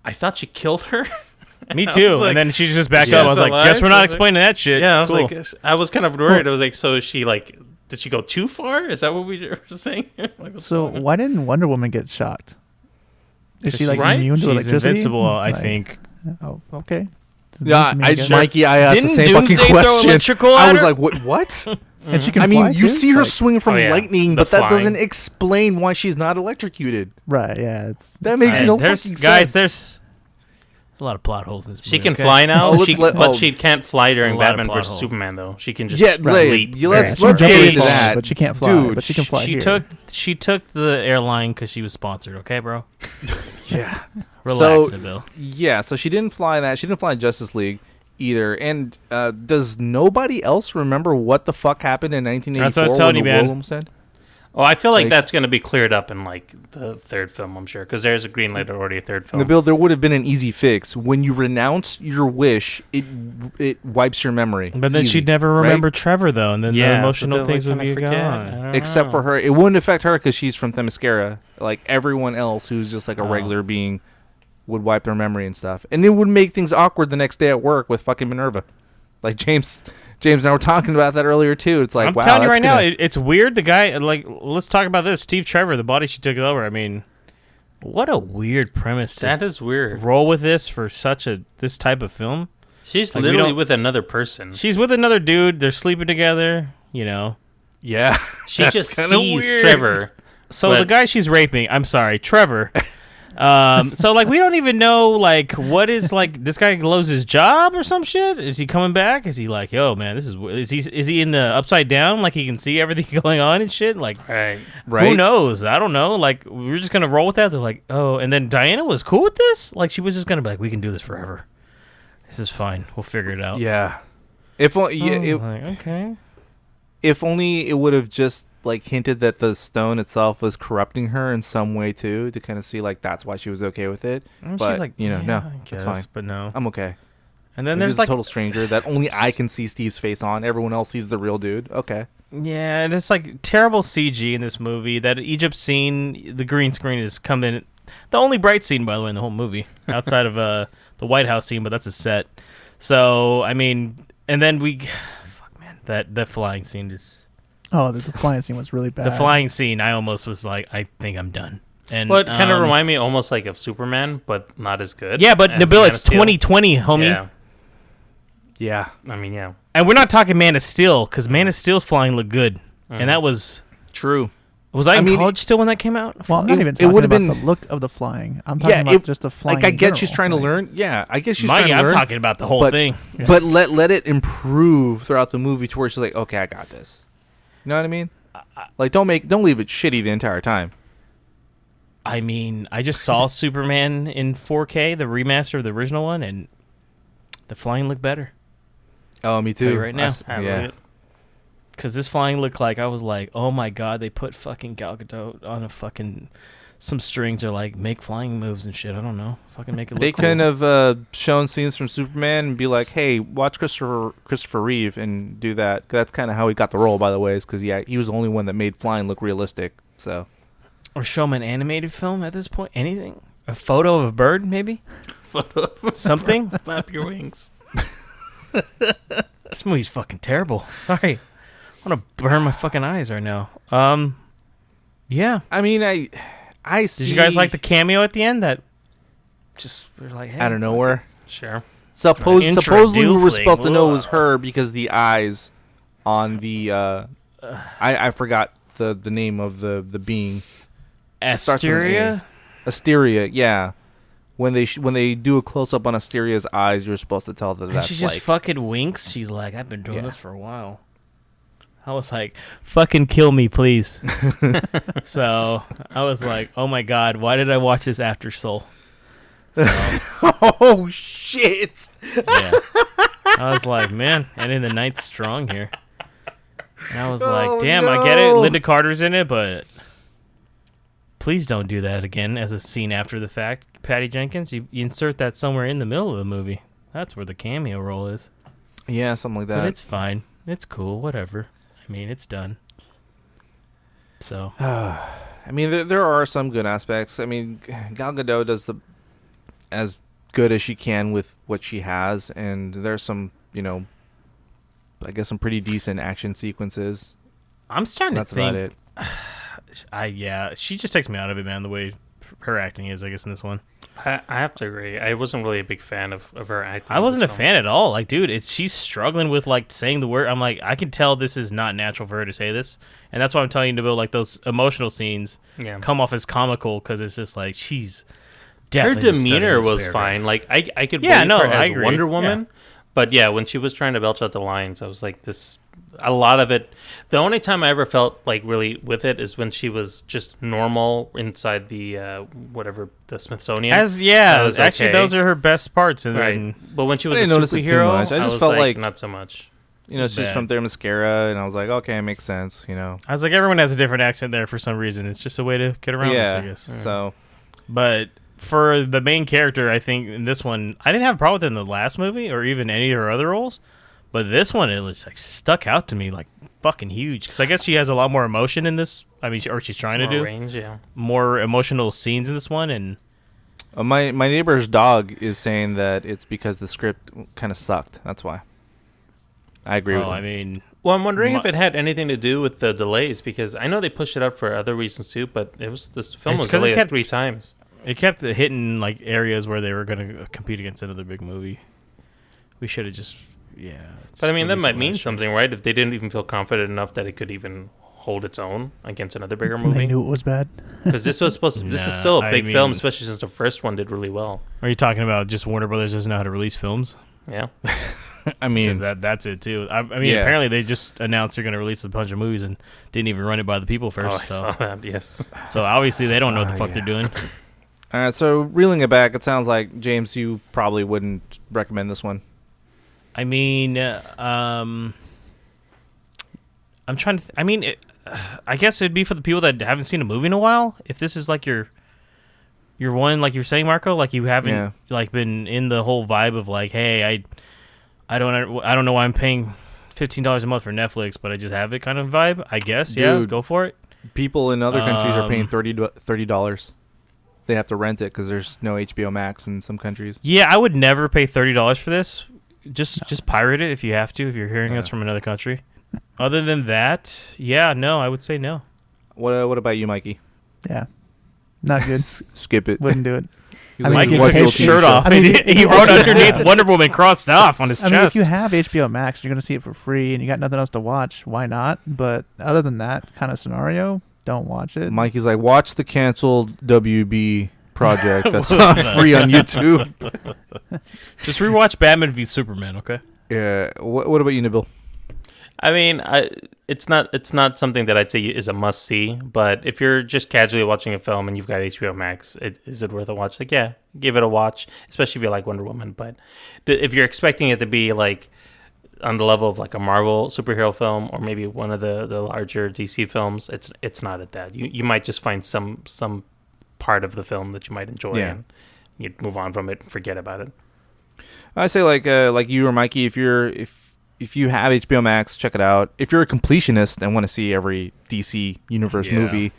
I thought she killed her. Me too. like, and then she just backed up. I was like, alive?" guess we're not was like- explaining that shit. Yeah, I was Cool. like, I was kind of worried. I was like, so is she like, did she go too far? Is that what we were saying? like, So why didn't Wonder Woman get shocked? Is she like Right? immune to she's electricity? invincible, I Like, think. Oh, okay. Yeah, Doesn't I. Mikey, I asked Didn't the same Doomsday fucking question. I was like, what? What? And she can. I mean, fly, you too? see her Like, swing from Oh, yeah. lightning, The but that doesn't explain why she's not electrocuted. right? Yeah, it's That makes Hey, no fucking guys, sense. there's, there's a lot of plot holes in this She movie, can okay? fly now, Oh, she, let- but oh. she can't fly during a lot of Batman plot versus hole. Superman though. She can just yeah, right, like, leap. you- let's Yeah, let's get into that. but she can't fly, Dude, but she can fly She here. took she took the airline because she was sponsored. Okay, bro. yeah. Relax, So- Nabil. Yeah, so she didn't fly that. She didn't fly Justice League either. And uh, does nobody else remember what the fuck happened in 1984 That's what I was telling the you, man. Said? Oh, I feel like, Like- that's going to be cleared up in like the third film. I'm sure because there's a green light already. A third film. The bill there would have been an easy fix. When you renounce your wish, it it wipes your memory. But then Easy, she'd never right? remember Trevor though, and then yeah, the emotional they're, things like, would be kinda forget. Gone. Except know. for her, it wouldn't affect her because she's from Themyscira. Like everyone else who's just like a Oh. regular being would wipe their memory and stuff, and it would make things awkward the next day at work with fucking Minerva. Like James, James and I were talking about that earlier too. It's like I'm wow, telling you right now, gonna- it, it's weird. The guy, like, let's talk about this. Steve Trevor, the body she took over. I mean, what a weird premise to that is weird. roll with this for such a this type of film. She's Like, literally with another person. She's with another dude. They're sleeping together. You know. yeah. She just kinda sees weird. Trevor. So But- the guy she's raping, I'm sorry, Trevor. um, so like we don't even know like what is like this guy loves his job or some shit. Is he coming back? Is he like, yo man, this is is he is he in the upside down like he can see everything going on and shit? Like Right. Right. who knows? I don't know. Like we're just gonna roll with that. They're like, oh, and then Diana was cool with this. Like she was just gonna be like, we can do this forever. This is fine. We'll figure it out. Yeah. If only, yeah, Oh, it, like, okay. if only it would have just like hinted that the stone itself was corrupting her in some way too, to kind of see like that's why she was okay with it. And But, she's like, you know, yeah, no, it's fine. But no. I'm okay. And then there's like a total stranger that only I can see Steve's face on. Everyone else sees the real dude. Okay. Yeah, and it's like terrible CG in this movie. That Egypt scene, the green screen is coming. The only bright scene, by the way, in the whole movie, outside of uh, the White House scene, but that's a set. So I mean, and then we, fuck man, that that flying scene is Oh, the, the flying scene was really bad. the flying scene. I almost was like, I think I'm done. And Well, it kind of um, remind me almost like of Superman, but not as good. Yeah, but as Nabil, Man it's Steel. 2020, homie, Yeah. Yeah. I mean, yeah. and we're not talking Man of Steel because Man of Steel's flying looked good, and that was True. was I, I in mean, college still when that came out? Well, I'm not It- even it talking would've about been- the look of the flying. I'm talking Yeah, about it- just the flying. Like I in get she's trying to learn. Yeah, I guess she's Mikey, trying to I'm learn. talking about the whole but- thing. But let let it improve throughout the movie to where she's like, okay, I got this. You know what I mean? Like, don't make don't leave it shitty the entire time. I mean, I just saw Superman in 4K, the remaster of the original one, and the flying looked better. Oh, me too. you right I now. s- I yeah. Because this flying looked like I was like, oh my god, they put fucking Gal Gadot on a fucking some strings or like make flying moves and shit. I don't know, fucking make it. Look They cool. couldn't have uh, shown scenes from Superman and be like, "Hey, watch Christopher Christopher Reeve and do that." 'Cause That's kind of how he got the role, by the way, is because yeah, he was the only one that made flying look realistic. So or show them an animated film at this point. Anything, a photo of a bird, maybe something. Flap your wings. this movie's fucking terrible. Sorry, I want to burn my fucking eyes right now. Um, yeah. I mean, I I see. Did you guys like the cameo at the end? That just we're like, hey, out of nowhere? Sure. Suppose Introducing. supposedly we were supposed to know it was her because the eyes on the uh, I I forgot the the name of the the being starts with an A. Asteria. Asteria. Yeah. When they sh- when they do a close up on Asteria's eyes, you're supposed to tell that And that's she just like fucking winks. She's like, I've been doing Yeah. this for a while. I was like, fucking kill me, please. so I was like, oh my god, why did I watch this after Soul? So, oh shit. yeah. I was like, man, and in the night's strong here. And I was Oh, like, damn, I get it. Lynda Carter's in it, but please don't do that again as a scene after the fact. Patty Jenkins, you, you insert that somewhere in the middle of the movie. That's where the cameo role is. Yeah, something like But that. it's fine. It's cool. Whatever. I mean, it's done. So I mean, there, there are some good aspects. I mean, Gal Gadot does the as good as she can with what she has, and there's some, you know, I guess some pretty decent action sequences. I'm starting That's to think. That's about it. I yeah, she just takes me out of it, man. The way her acting is, I guess, in this one. I, I have to agree. I wasn't really a big fan of, of her acting. I wasn't a film. fan at all. Like, dude, it's she's struggling with like saying the word. I'm like, I can tell this is not natural for her to say this, and that's why I'm telling you to build like those emotional scenes Yeah. come off as comical because it's just like she's her definitely been studying demeanor was paragraph. fine. Like I, I could Yeah, believe no, her I as agree. Wonder Woman, Yeah. but yeah, when she was trying to belch out the lines, I was like, this. A lot of it. The only time I ever felt like really with it is when she was just normal inside the uh, whatever the Smithsonian. As yeah, was actually, okay. those are her best parts. And right, then but when she was I a didn't notice it too much. I just was felt like- not so much. You know, she's just Bad. from Themyscira, and I was like, okay, it makes sense. You know, I was like, everyone has a different accent there for some reason. It's just a way to get around yeah. this, I guess. So But for the main character, I think in this one, I didn't have a problem with it in the last movie or even any of her other roles. But this one, it was like stuck out to me like fucking huge. Because I guess she has a lot more emotion in this. I mean, or she's trying to More do range, yeah. more emotional scenes in this one. And uh, my my neighbor's dog is saying that it's because the script kind of sucked. That's why. I agree with oh, him. I mean, Well, I'm wondering if it had anything to do with the delays because I know they pushed it up for other reasons too, but it was this film was was 'cause delayed kept- three times. it kept hitting like areas where they were going to compete against another big movie. We should have just, yeah. But I mean, that might mean year. something, right? If they didn't even feel confident enough that it could even hold its own against another bigger They movie, knew it was bad. because this was supposed to. This is still a big film, mean- especially since the first one did really well. Are you talking about just Warner Brothers doesn't know how to release films? Yeah, I mean, that that's it too. I, I mean, Yeah. apparently they just announced they're going to release a bunch of movies and didn't even run it by the people first. oh, I so, saw that. Yes, so obviously they don't know what the Ah, fuck they're doing. all right. So reeling it back, it sounds like James, you probably wouldn't recommend this one. I mean, um, I'm trying to. Th- I mean, it, I guess it'd be for the people that haven't seen a movie in a while. If this is like your your one, like you're saying, Marco, like you haven't Yeah. like been in the whole vibe of like, hey, I, I don't, I don't know why I'm paying fifteen dollars a month for Netflix, but I just have it kind of vibe. I guess, yeah, go for it. People in other countries are paying Um, 30 dollars. They have to rent it because there's no HBO Max in some countries. Yeah, I would never pay thirty dollars for this. Just just pirate it if you have to. If you're hearing us from another country. Other than that, yeah, no, I would say no. What uh, What about you, Mikey? Yeah, not good. Skip it. Wouldn't do it. He's I mean, like, Mikey you "Watch took his shirt off. I mean, and if he you wrote have- underneath Wonder Woman crossed off on his I mean, if you have HBO Max, you're gonna see it for free, and you got nothing else to watch. Why not? But other than that kind of scenario, don't watch it. Mikey's like, watch the canceled WB project that's on free on YouTube. Just rewatch Batman v Superman, okay? Yeah. What, what about you, Nabil? I mean, I, it's not it's not something that I'd say is a must see. But if you're just casually watching a film and you've got HBO Max, it, is it worth a watch? Like, yeah, give it a watch, especially if you like Wonder Woman. But th- if you're expecting it to be like on the level of like a Marvel superhero film or maybe one of the, the larger DC films, it's it's not at that. You you might just find some some part of the film that you might enjoy Yeah. and you'd move on from it and forget about it. I say like uh, like you or Mikey, if you're if if you have HBO Max, check it out. If you're a completionist and want to see every DC universe Yeah. movie,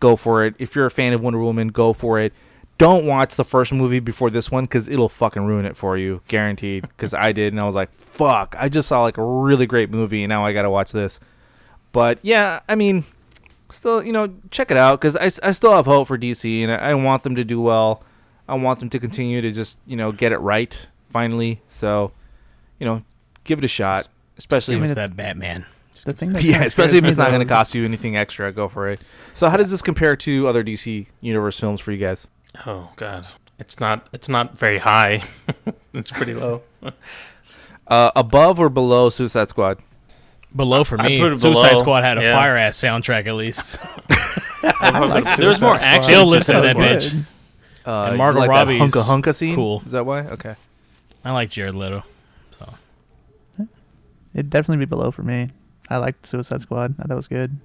go for it. If you're a fan of Wonder Woman, go for it. Don't watch the first movie before this one because it'll fucking ruin it for you, guaranteed. Because I did, and I was like, "Fuck!" I just saw like a really great movie, and now I gotta watch this. But yeah, I mean, still, you know, check it out because I, I still have hope for DC, and I, I want them to do well. I want them to continue to just you know get it right finally. So, you know, give it a shot. Especially, Give if it's, that Batman. the thing that yeah, especially if it's not going to cost you anything extra. Go for it. So, how does this compare to other DC universe films for you guys? Oh God, it's not it's not very high. it's pretty low. Uh, above or below Suicide Squad? Below for I me, put it Suicide below, Squad had a yeah. fire ass soundtrack at least. I like There was more Suicide action. Squad. Still listen to It that was bitch. Uh, And you Margot like that Robbie's hunka hunka scene. cool. Is that why? Okay. I like Jared Leto. So It'd definitely be below for me. I liked Suicide Squad. I thought it was good.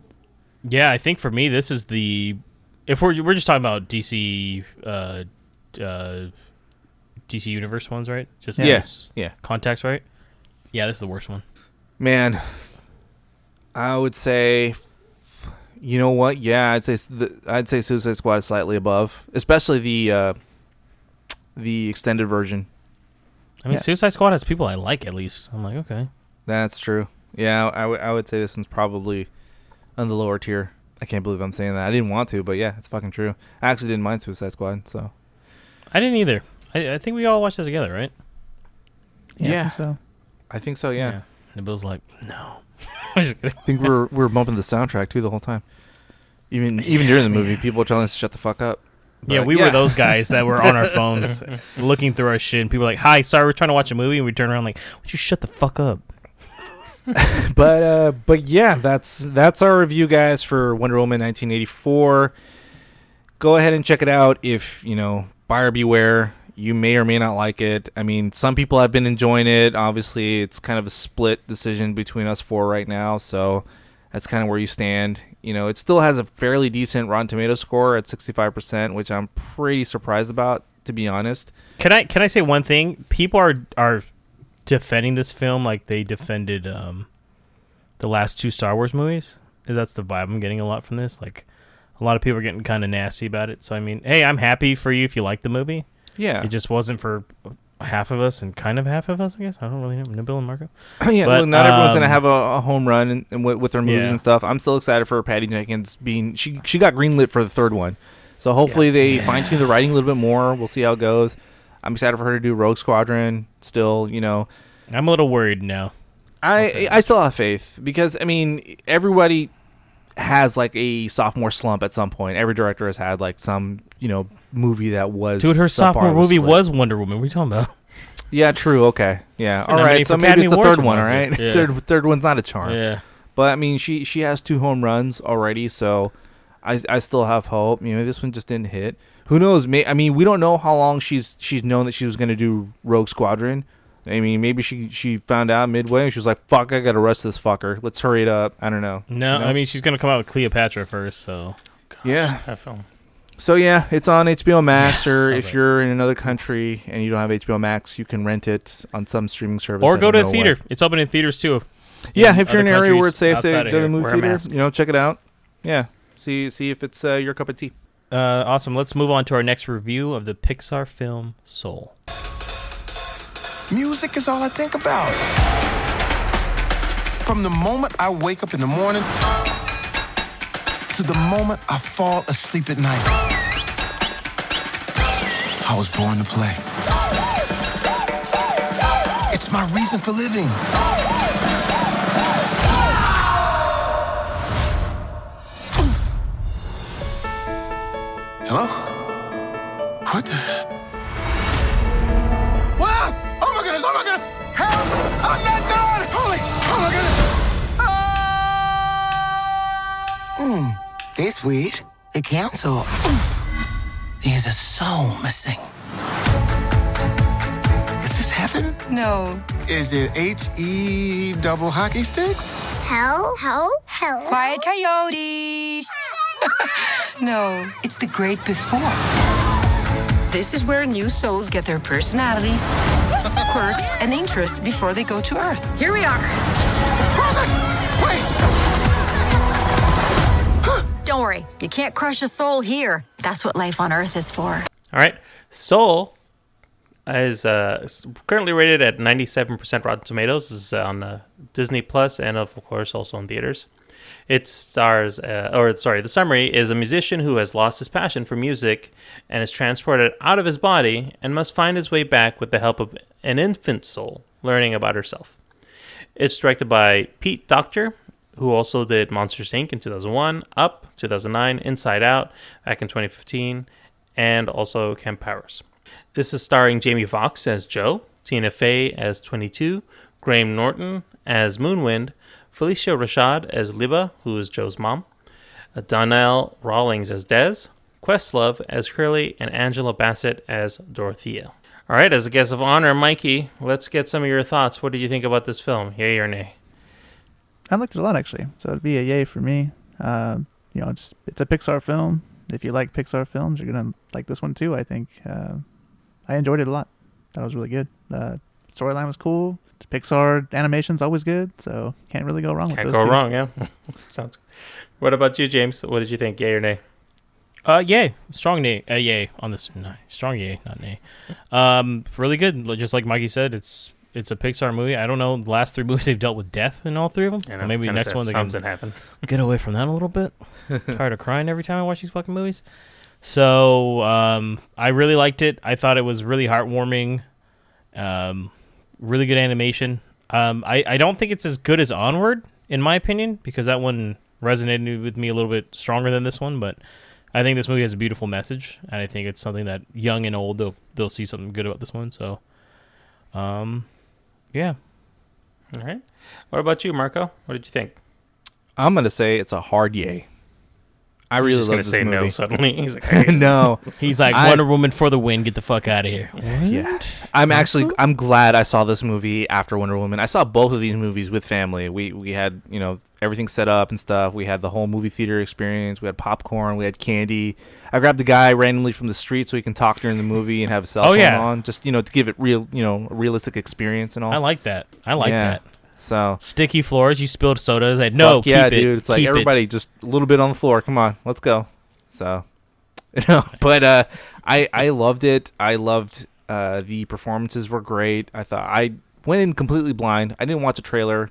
Yeah, I think for me, this is the if we're we're just talking about DC, uh, uh, DC Universe ones, right? Just Yes. this Yeah. contacts, right? Yeah, this is the worst one. Man, I would say, you know what? Yeah, I'd say the, I'd say Suicide Squad is slightly above, especially the uh, the extended version. I mean, Yeah. Suicide Squad has people I like at least. I'm like, okay, That's true. Yeah, I, w- I would say this one's probably on the lower tier. I can't believe I'm saying that. I didn't want to, but yeah, it's fucking true. I actually didn't mind Suicide Squad, so I didn't either. I, I think we all watched that together, right? Yeah. I Yeah. think so I think so. Yeah, And Bill's like, no. I'm just kidding. I think we we're we we're bumping the soundtrack too the whole time. Even even during the movie, people were telling us to shut the fuck up. yeah, we were those guys that were on our phones looking through our shit, and people were like, "Hi, sorry, we're trying to watch a movie," and we turn around like, "Would you shut the fuck up?" but uh but yeah that's that's our review guys for wonder woman 1984 go ahead and check it out if you know buyer beware you may or may not like it i mean some people have been enjoying it obviously it's kind of a split decision between us four right now so that's kind of where you stand you know it still has a fairly decent rotten tomato score at 65% which i'm pretty surprised about to be honest Can I can I say one thing? People are are defending this film like they defended um, the last two Star Wars movies. That's the vibe I'm getting a lot from this. Like a lot of people are getting kind of nasty about it. So I mean, hey, I'm happy for you if you like the movie. Yeah It just wasn't for half of us and kind of half of us. I guess I don't really know. Bill and Marco. yeah, But, look, not everyone's gonna um, have a, a home run and, and with, with their movies Yeah. and stuff. I'm still excited for Patty Jenkins being she she got greenlit for the third one, so hopefully they fine tune the writing a little bit more. We'll see how it goes. I'm excited for her to do Rogue Squadron. Still, you know, I'm a little worried now. I I still have faith because I mean everybody has like a sophomore slump at some point. Every director has had like some you know movie that was Dude, her sophomore movie split. was Wonder Woman. What are you talking about? yeah true okay yeah All right. I mean, so maybe Academy it's the third one all right yeah. third third one's not a charm Yeah. But I mean, she she has two home runs already, so I I still have hope. You know, this one just didn't hit. Who knows? May I mean, we don't know how long she's she's known that she was going to do Rogue Squadron. I mean, maybe she she found out midway and she was like, "Fuck, I got to arrest this fucker. Let's hurry it up." I don't know. No, You know? I mean she's gonna come out with Cleopatra first, so Yeah. That film. So yeah, it's on HBO Max, or I if you're in another country and you don't have HBO Max, you can rent it on some streaming service. or go to know the theater. It's open in theaters too. Yeah, in if you're in an area where it's safe to go to here. the movie Wear a theater, you know, check it out. Yeah, see see if it's uh, your cup of tea. Uh, awesome. Let's move on to our next review of the Pixar film Soul. Music is all I think about. From the moment I wake up in the morning to the moment I fall asleep at night. I was born to play. It's my reason for living. Hello? What the? I'm not done! Holy! Oh my goodness! Hmm. This week, the council. There's a soul missing. Is this heaven? No. Is it H E double hockey sticks? Hell? Hell? Hell? Quiet coyotes. no, it's the great before. This is where new souls get their personalities, quirks, and interest before they go to Earth. Here we are. Wait! Don't worry. You can't crush a soul here. That's what life on Earth is for. All right. Soul is uh, currently rated at 97% Rotten Tomatoes. This is on uh, Disney Plus and, of course, also in theaters. It stars, uh, or sorry, the summary is a musician who has lost his passion for music and is transported out of his body and must find his way back with the help of an infant soul learning about herself. It's directed by Pete Docter, who also did Monsters Inc. in 2001, Up 2009, Inside Out back in 2015, and also Ken Powers. This is starring Jamie Foxx as Joe, Tina Fey as 22, Graham Norton as Moonwind, Phylicia Rashad as Libba, who is Joe's mom, uh, Donnell Rawlings as Dez, Questlove as Curly, and Angela Bassett as Dorothea. All right, as a guest of honor, Mikey, let's get some of your thoughts. What do you think about this film? Yay or nay? I liked it a lot actually. So it'd be a yay for me. Uh, you know, it's it's a Pixar film. If you like Pixar films, you're gonna like this one too. I think. Uh, I enjoyed it a lot. That was really good. Uh, storyline was cool. Pixar animation's always good, so can't really go wrong Can't with go two. wrong, yeah. Sounds. What about you, James? What did you think? Yay or nay? Uh, yay, strong nay, uh, yay on this, no, strong yay, not nay. Um, really good. Just like Mikey said, it's it's a Pixar movie. I don't know the last three movies they've dealt with death in all three of them. You Or maybe next one they can something happened. get away from that a little bit. Tired of crying every time I watch these fucking movies. So um, I really liked it. I thought it was really heartwarming. Um, really good animation. Um, I I don't think it's as good as Onward in my opinion because that one resonated with me a little bit stronger than this one. But I think this movie has a beautiful message, and I think it's something that young and old they'll they'll see something good about this one. So, um, yeah. All right. What about you, Marco? What did you think? I'm gonna say it's a hard yay. I really just love gonna this say movie. no suddenly. He's like, I no, He's like I- Wonder Woman for the win. Get the fuck out of here. Yeah, I'm actually I'm glad I saw this movie after Wonder Woman. I saw both of these movies with family. We we had you know everything set up and stuff. We had the whole movie theater experience. We had popcorn. We had candy. I grabbed a guy randomly from the street so he can talk during the movie and have a cell Oh, phone yeah. on, just you know to give it real you know a realistic experience and all. I like that. I like Yeah. that. So. Sticky floors. You spilled soda. It's Like, no, Fuck yeah, it, dude. It's like keep it. everybody just a little bit on the floor. Come on, let's go. So, no, but uh, I I loved it. I loved uh, the performances were great. I thought I went in completely blind. I didn't watch a trailer.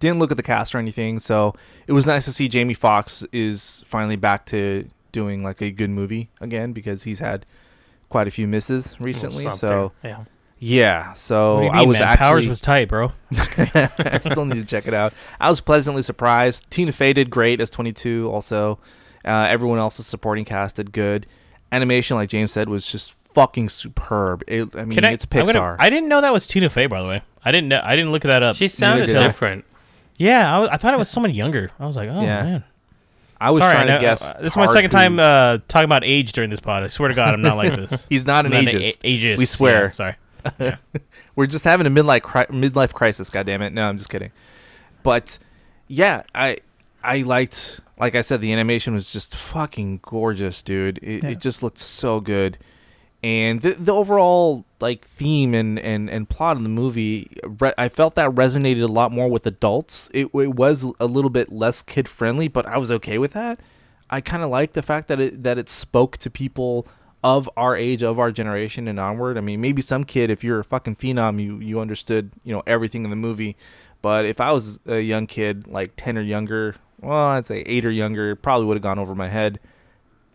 Didn't look at the cast or anything. So it was nice to see Jamie Foxx is finally back to doing like a good movie again because he's had quite a few misses recently. So there. yeah. Yeah, so What do you I was man? actually Powers was tight, bro. I still need to check it out. I was pleasantly surprised. Tina Fey did great as 22. Also, uh, everyone else's supporting cast did good. Animation, like James said, was just fucking superb. It, I mean, Can I, it's Pixar. gonna- I didn't know that was Tina Fey, by the way. I didn't. Know, I didn't look that up. She sounded did I. different. yeah, I, was- I thought it was someone younger. I was like, oh Yeah. man. I was Sorry, trying I to guess. uh, this is my second who- time uh, talking about age during this pod. I swear to God, I'm not like this. He's not an I'm not ageist. a- ageist. We swear. Yeah, sorry. We're just having a midlife cri- midlife crisis. God damn it! No, I'm just kidding. But yeah, I I liked. Like I said, the animation was just fucking gorgeous, dude. It, Yeah. it just looked so good, and the the overall like theme and and and plot of the movie, re- I felt that resonated a lot more with adults. It it was a little bit less kid friendly, but I was okay with that. I kind of like the fact that it that it spoke to people of our age, of our generation, and onward. I mean, maybe some kid, if you're a fucking phenom, you you understood you know everything in the movie. But if I was a young kid, like ten or younger, well, I'd say eight or younger, probably would have gone over my head.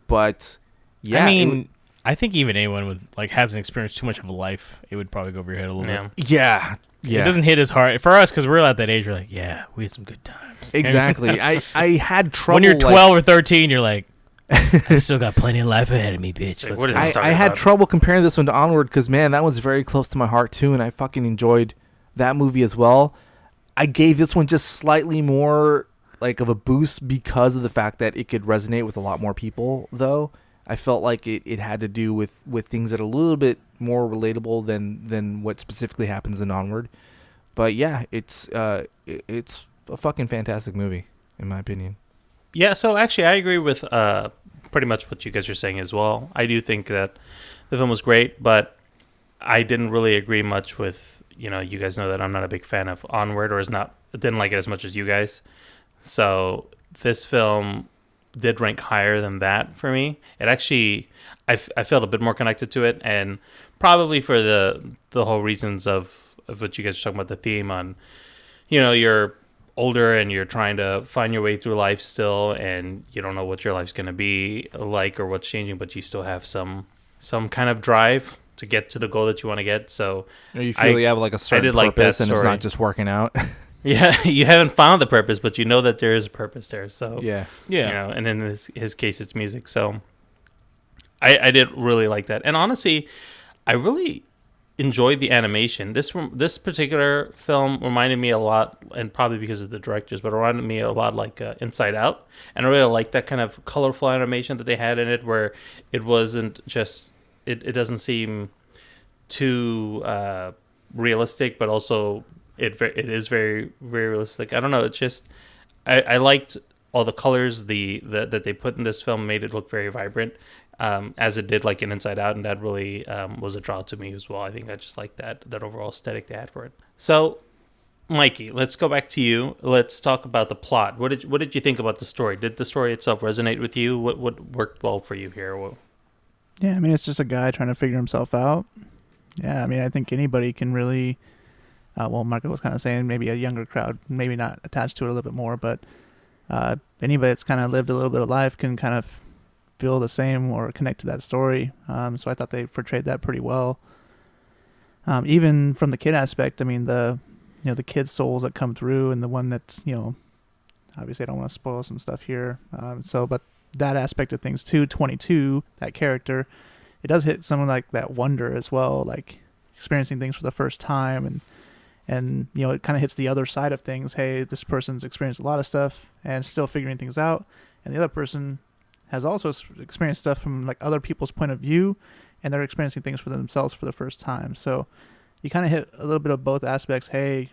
But yeah, I it mean, w- I think even anyone with like hasn't experienced too much of a life, it would probably go over your head a little Yeah. bit. yeah, yeah, It doesn't hit as hard for us because we're at that age. We're like, yeah, we had some good times. exactly. I I had trouble when you're like- 12 or 13, you're like, I still got plenty of life ahead of me, bitch. Like, Let's what go. is this I, I had trouble comparing this one to Onward because man, that one's very close to my heart too, and I fucking enjoyed that movie as well. I gave this one just slightly more like of a boost because of the fact that it could resonate with a lot more people. Though I felt like it, it had to do with with things that are a little bit more relatable than than what specifically happens in Onward. But yeah, it's uh it, it's a fucking fantastic movie in my opinion. Yeah, so actually, I agree with uh, pretty much what you guys are saying as well. I do think that the film was great, but I didn't really agree much with you know you guys know that I'm not a big fan of Onward or is not didn't like it as much as you guys. So this film did rank higher than that for me. It actually I, f- I felt a bit more connected to it, and probably for the the whole reasons of of what you guys are talking about the theme on you know you're older and you're trying to find your way through life still and you don't know what your life's going to be like or what's changing but you still have some some kind of drive to get to the goal that you want to get so Or you I- feel you have like a certain did like that purpose and it's not just working out. yeah you haven't found the purpose but you know that there is a purpose there so yeah. yeah. you know, and in his, his case, it's music. So I, I did really like that. And honestly, I really enjoyed the animation. This this particular film reminded me a lot, and probably because of the directors, but it reminded me a lot like uh, Inside Out. And I really like that kind of colorful animation that they had in it, where it wasn't just it, it doesn't seem too uh, realistic, but also it it is very very realistic. I don't know. It's just I, I liked all the colors the, the that they put in this film made it look very vibrant. Um, as it did like in Inside Out, and that really um, was a draw to me as well. I think I just like that that overall aesthetic they had for it. So, Mikey, let's go back to you. Let's talk about the plot. What did what did you think about the story? Did the story itself resonate with you? What what worked well for you here? What, Yeah, I mean, it's just a guy trying to figure himself out. Yeah, I mean, I think anybody can really. Uh, well, Marco was kind of saying maybe a younger crowd, maybe not attached to it a little bit more, but uh, anybody that's kind of lived a little bit of life can kind of feel the same or connect to that story. Um, so I thought they portrayed that pretty well. Um, even from the kid aspect, I mean the you know the kid souls that come through, and the one that's you know obviously I don't want to spoil some stuff here. Um, so, but that aspect of things too, 22, that character, it does hit someone like that wonder as well, like experiencing things for the first time and and you know it kind of hits the other side of things hey this person's experienced a lot of stuff and still figuring things out and the other person has also experienced stuff from like other people's point of view and they're experiencing things for themselves for the first time so you kind of hit a little bit of both aspects hey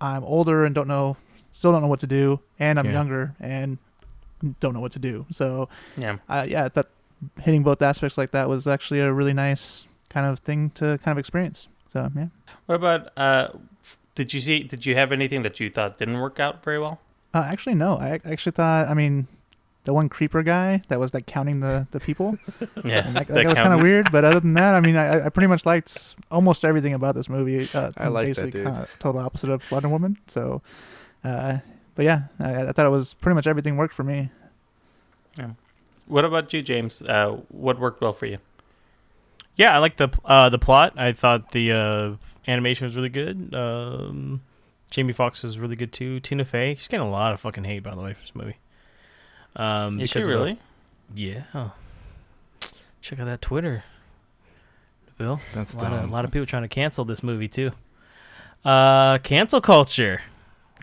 i'm older and don't know still don't know what to do and i'm Yeah. younger and don't know what to do so yeah, uh, yeah, I thought hitting both aspects like that was actually a really nice kind of thing to kind of experience. So yeah, What about uh did you see did you have anything that you thought didn't work out very well? uh, actually no, I actually thought I mean the one creeper guy that was like counting the the people, Yeah. and that, the that was kind of weird. But other than that, I mean, I, I pretty much liked almost everything about this movie. Uh, I like that dude. total opposite of Wonder Woman. So, uh, but yeah, I, I thought it was pretty much everything worked for me. Yeah. What about you, James? Uh what worked well for you? Yeah, I like the uh, the plot. I thought the uh, animation was really good. Um, Jamie Foxx was really good too. Tina Fey, she's getting a lot of fucking hate by the way for this movie. Um, Is she because of the- really? yeah. Check out that Twitter, Bill. That's A lot, of, a lot of people trying to cancel this movie too. Uh, cancel culture.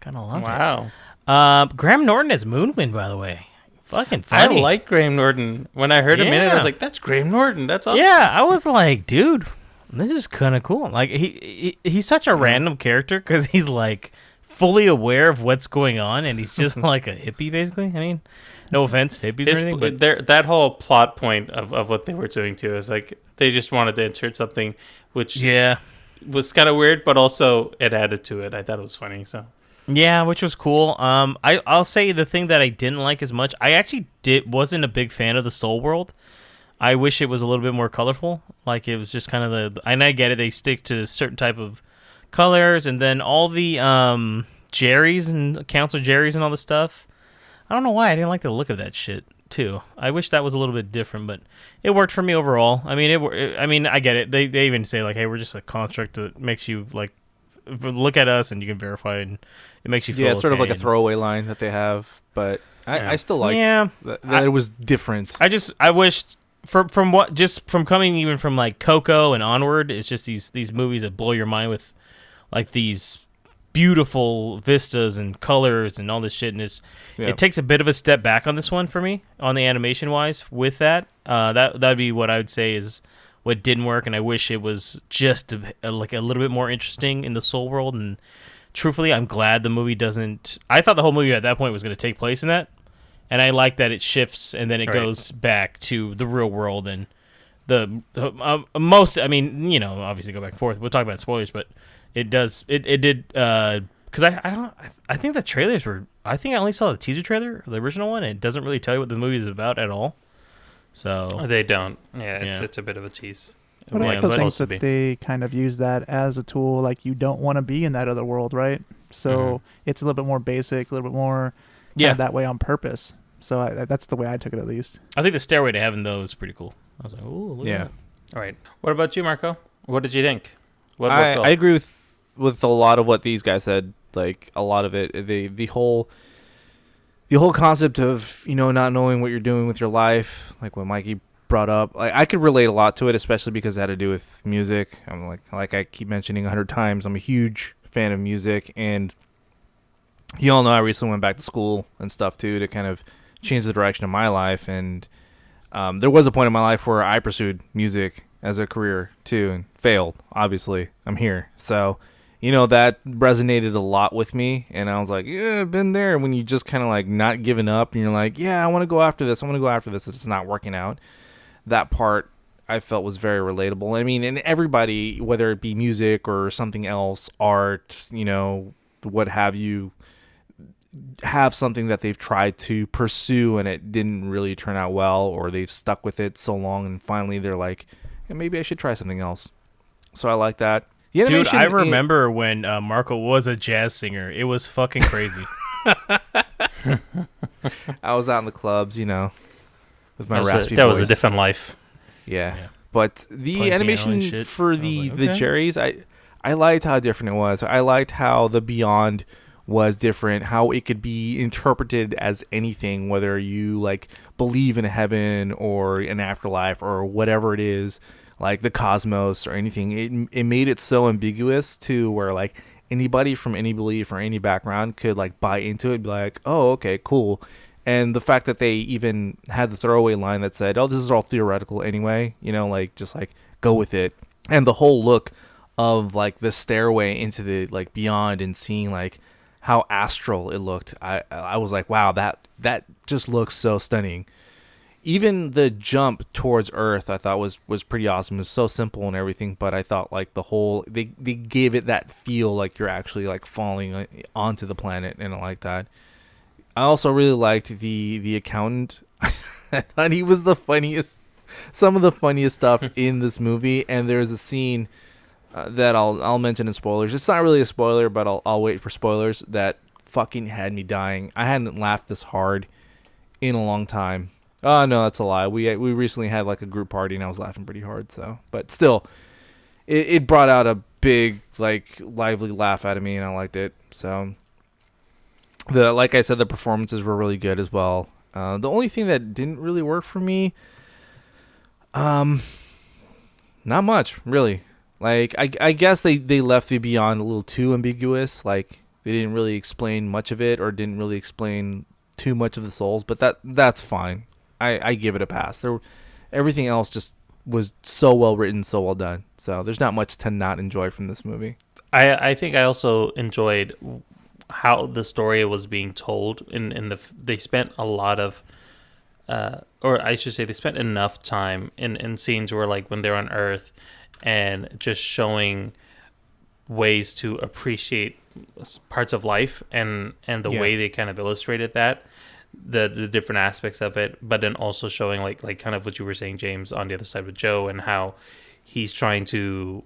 Kind of love Wow. it. Uh, Graham Norton as Moonwind, by the way. Fucking funny. I like Graham Norton. When I heard him in it, I was like, "That's Graham Norton. That's awesome." Yeah, I was like, dude, this is kind of cool. Like he, he he's such a random character because he's like fully aware of what's going on, and he's just like a hippie, basically. I mean, no offense, hippies His, or anything, but that whole plot point of, of what they were doing too is like they just wanted to insert something which yeah, was kind of weird, but also it added to it. I thought it was funny. So yeah, which was cool. Um, I I'll say the thing that I didn't like as much. I actually did wasn't a big fan of the Soul World. I wish it was a little bit more colorful. Like it was just kind of the. And I get it. They stick to a certain type of colors, and then all the um Jerry's and Council Jerry's and all the stuff. I don't know why I didn't like the look of that shit too. I wish that was a little bit different, but it worked for me overall. I mean, it. I mean, I get it. They they even say like, hey, we're just a construct that makes you like look at us and you can verify and it makes you feel yeah, it's sort of okay like a throwaway line that they have, but I, Yeah. I still like Yeah. that, that it was different. I just I wished from from what just from coming even from like Coco and onward, it's just these these movies that blow your mind with like these beautiful vistas and colors and all this shit and it's Yeah. it takes a bit of a step back on this one for me on the animation wise with that uh that that'd be what i would say is what didn't work and i wish it was just a, a- like a little bit more interesting in the soul world and truthfully i'm glad the movie doesn't i thought the whole movie at that point was going to take place in that and I like that it shifts and then it Right. goes back to the real world and the uh, most. I mean, you know, obviously go back and forth. We'll talk about spoilers, but it does. It it did because I I don't I, I think the trailers were. I think I only saw the teaser trailer, the original one. It doesn't really tell you what the movie is about at all. So they don't. Yeah, it's, Yeah. it's a bit of a tease. But Yeah, I also but- think that be. they kind of use that as a tool. Like you don't want to be in that other world, right? So Mhm. it's a little bit more basic, a little bit more Yeah. yeah that way on purpose. So I, that's the way I took it at least. I think the Stairway to Heaven though is pretty cool. I was like, oh Yeah. All right. What about you, Marco? What did you think? What I. I agree with with a lot of what these guys said. Like a lot of it, the the whole the whole concept of you know not knowing what you're doing with your life, like what Mikey brought up. Like I could relate a lot to it, especially because it had to do with music. I'm like like I keep mentioning a hundred times. I'm a huge fan of music, and you all know I recently went back to school and stuff too to kind of change the direction of my life and um, there was a point in my life where I pursued music as a career too and failed. Obviously, I'm here. So, you know that resonated a lot with me, and I was like, yeah, I've been there. When you just kind of like not giving up, and you're like, yeah, I want to go after this. I want to go after this. If it's not working out, that part I felt was very relatable. I mean, and everybody, whether it be music or something else, art, you know, what have you, have something that they've tried to pursue and it didn't really turn out well, or they've stuck with it so long, and finally they're like, maybe I should try something else. So I like that. The Dude, animation I in- remember when uh, Marco was a jazz singer. It was fucking crazy. I was out in the clubs, you know, with my that was, a, raspy that was a different life. Yeah. Yeah. But the Playing animation for the like, the. Jerry's, I I liked how different it was. I liked how the Beyond was different, how it could be interpreted as anything, whether you like believe in heaven or an afterlife or whatever it is, like the cosmos or anything. It it made it so ambiguous to where like anybody from any belief or any background could like buy into it, be like, oh, okay, cool. And the fact that they even had the throwaway line that said, "Oh, this is all theoretical anyway," you know, like just like go with it. And the whole look of like the stairway into the like beyond and seeing like how astral it looked, I I was like, wow, that that just looks so stunning. Even the jump towards Earth, I thought was was pretty awesome. It was so simple and everything, but I thought like the whole they they gave it that feel like you're actually like falling uh, onto the planet, and I like that. I also really liked the the accountant. I thought he was the funniest, some of the funniest stuff in this movie. And there's a scene uh, that I'll I'll mention in spoilers. It's not really a spoiler, but I'll I'll wait for spoilers. That fucking had me dying. I hadn't laughed this hard in a long time. Oh no, that's a lie. We we recently had like a group party and I was laughing pretty hard. So, but still, it, it brought out a big like lively laugh out of me, and I liked it. So the like I said, the performances were really good as well. Uh, the only thing that didn't really work for me, um, not much really. Like I, I guess they they left the beyond a little too ambiguous. Like they didn't really explain much of it, or didn't really explain too much of the souls. But that that's fine. I I give it a pass. There, everything else just was so well written, so well done. So there's not much to not enjoy from this movie. I I think I also enjoyed how the story was being told. In in the they spent a lot of, uh, or I should say, they spent enough time in in scenes where like when they're on Earth, and just showing ways to appreciate parts of life and and the Yeah. way they kind of illustrated that the the different aspects of it but then also showing like like kind of what you were saying James on the other side with Joe and how he's trying to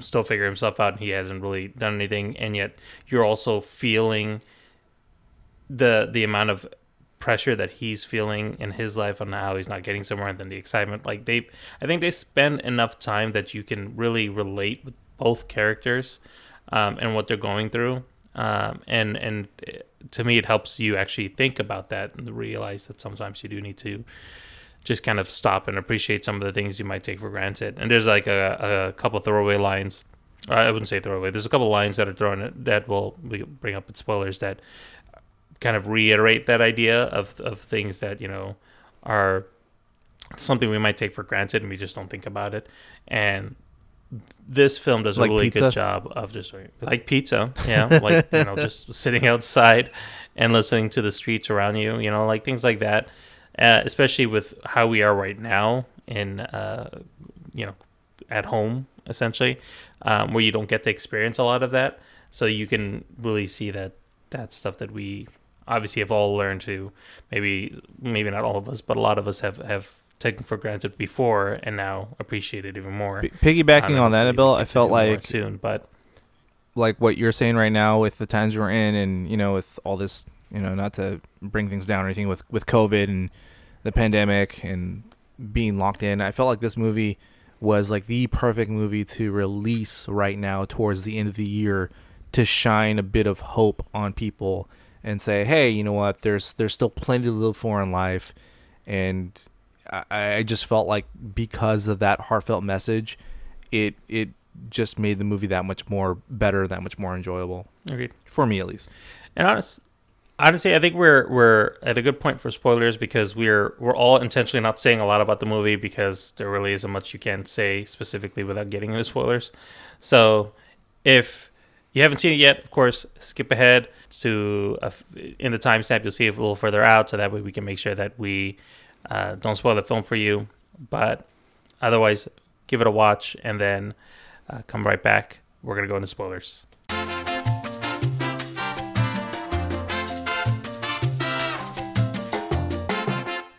still figure himself out and he hasn't really done anything. And yet you're also feeling the the amount of pressure that he's feeling in his life on how he's not getting somewhere and then the excitement. Like they i think they spend enough time that you can really relate with both characters um, and what they're going through um, and and to me it helps you actually think about that and realize that sometimes you do need to just kind of stop and appreciate some of the things you might take for granted. And there's like a, a couple throwaway lines. I wouldn't say throwaway. There's a couple lines that are thrown that will bring up in spoilers that kind of reiterate that idea of of things that you know are something we might take for granted and we just don't think about it. And this film does a Like really pizza? good job of just like pizza, yeah, like you know, just sitting outside and listening to the streets around you, you know, like things like that. Uh, especially with how we are right now in, uh, you know, at home essentially, um, where you don't get to experience a lot of that. So you can really see that that stuff that we obviously have all learned to maybe maybe not all of us, but a lot of us have have taken for granted before and now appreciate it even more. P- piggybacking on that, Bill, I felt like soon, but like what you're saying right now with the times we're in and you know with all this you know not to bring things down or anything with with covid and the pandemic and being locked in i felt like this movie was like the perfect movie to release right now towards the end of the year to shine a bit of hope on people and say hey you know what there's there's still plenty to live for in life and I, I just felt like because of that heartfelt message it it just made the movie that much more better, that much more enjoyable agreed. for me at least. And honest, honestly, I think we're we're at a good point for spoilers because we're we're all intentionally not saying a lot about the movie because there really isn't much you can say specifically without getting into spoilers. So if you haven't seen it yet, of course, skip ahead to a in the timestamp. You'll see it a little further out, so that way we can make sure that we uh, don't spoil the film for you. But otherwise, give it a watch and then uh, come right back. We're gonna go into spoilers.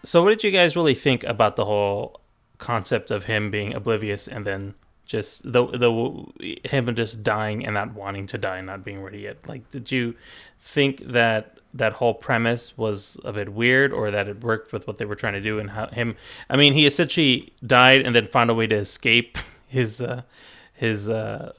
So, what did you guys really think about the whole concept of him being oblivious and then just the the him just dying and not wanting to die and not being ready yet? Like, did you think that that whole premise was a bit weird, or that it worked with what they were trying to do and how him? I mean, he essentially died and then found a way to escape his uh, his uh,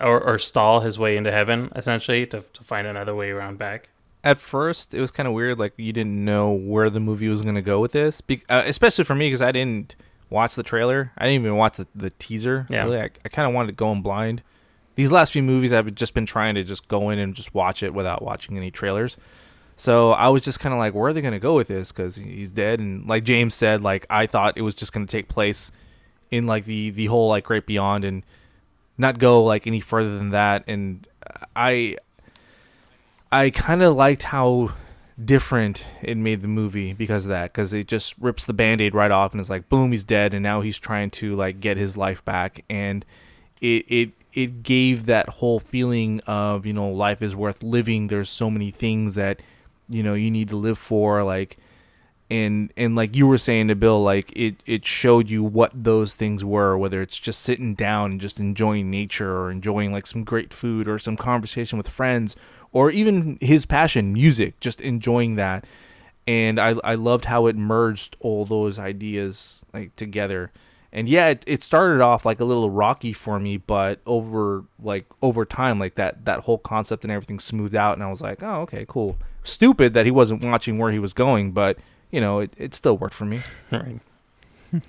or, or stall his way into heaven, essentially to to find another way around back. At first, it was kind of weird. Like you didn't know where the movie was going to go with this, Be- uh, especially for me because I didn't watch the trailer. I didn't even watch the, the teaser. Yeah. Really, I, I kind of wanted to go in blind. These last few movies, I've just been trying to just go in and just watch it without watching any trailers. So I was just kind of like, where are they going to go with this? Because he's dead, and like James said, like I thought it was just going to take place in like the the whole like Great Beyond and not go like any further than that. And I I kind of liked how different it made the movie because of that because it just rips the band-aid right off and it's like boom he's dead and now he's trying to like get his life back and it it it gave that whole feeling of you know life is worth living there's so many things that you know you need to live for like and and like you were saying to Bill like it it showed you what those things were whether it's just sitting down and just enjoying nature or enjoying like some great food or some conversation with friends or even his passion music just enjoying that. And I I loved how it merged all those ideas like together and yeah it, it started off like a little rocky for me but over like over time like that that whole concept and everything smoothed out and I was like oh okay cool stupid that he wasn't watching where he was going but you know, it, it still worked for me. Right.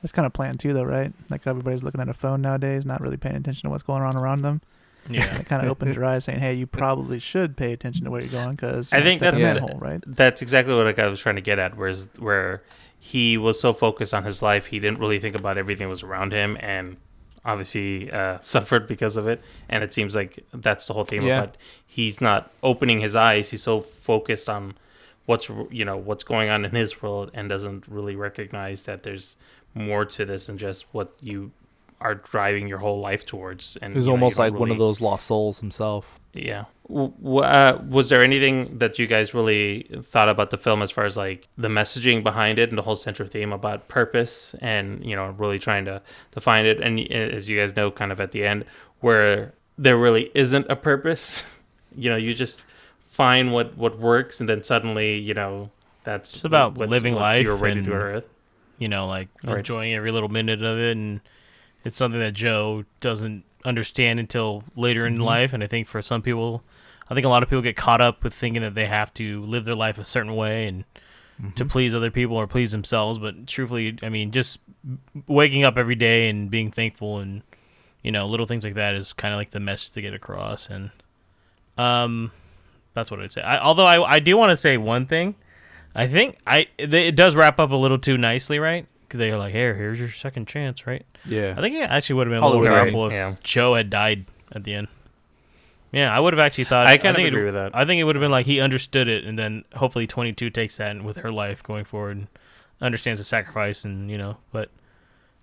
That's kind of planned too, though, right? Like everybody's looking at a phone nowadays, not really paying attention to what's going on around them. Yeah. And it kind of opens your eyes, saying, "Hey, you probably should pay attention to where you're going because I think that's a yeah. manhole, right?" That's exactly what like, I was trying to get at. Whereas where he was so focused on his life, he didn't really think about everything that was around him, and obviously uh, suffered because of it. And it seems like that's the whole theme Yeah. about he's not opening his eyes. He's so focused on what's you know what's going on in his world and doesn't really recognize that there's more to this than just what you are driving your whole life towards. And he's was you know, you almost don't like one of those lost souls himself. Yeah. Uh, was there anything that you guys really thought about the film as far as like the messaging behind it and the whole central theme about purpose and you know really trying to to find it and uh, as you guys know kind of at the end where there really isn't a purpose you know you just find what what works and then suddenly you know that's about living life you're ready to earth you know, like Right. enjoying every little minute of it, and it's something that Joe doesn't understand until later in Mm-hmm. life. And I think for some people, I think a lot of people get caught up with thinking that they have to live their life a certain way and Mm-hmm. to please other people or please themselves. But truthfully, I mean, just waking up every day and being thankful and you know little things like that is kind of like the message to get across. And um, that's what I'd say. I, although I I do want to say one thing. I think I it, it does wrap up a little too nicely, right? They're like, "Here, here's your second chance," right? Yeah. I think it actually would have been a little Hollywood, right? powerful if Yeah. Joe had died at the end. Yeah, I would have actually thought. I kind of agree it, with that. I think it would have been like he understood it, and then hopefully twenty two takes that with her life going forward, and understands the sacrifice, and you know, but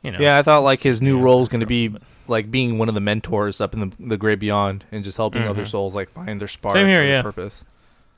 you know, Yeah, I thought like his new yeah, role was going to be but- like being one of the mentors up in the the great beyond and just helping other Mhm. souls like find their spark Same here, or their yeah. purpose.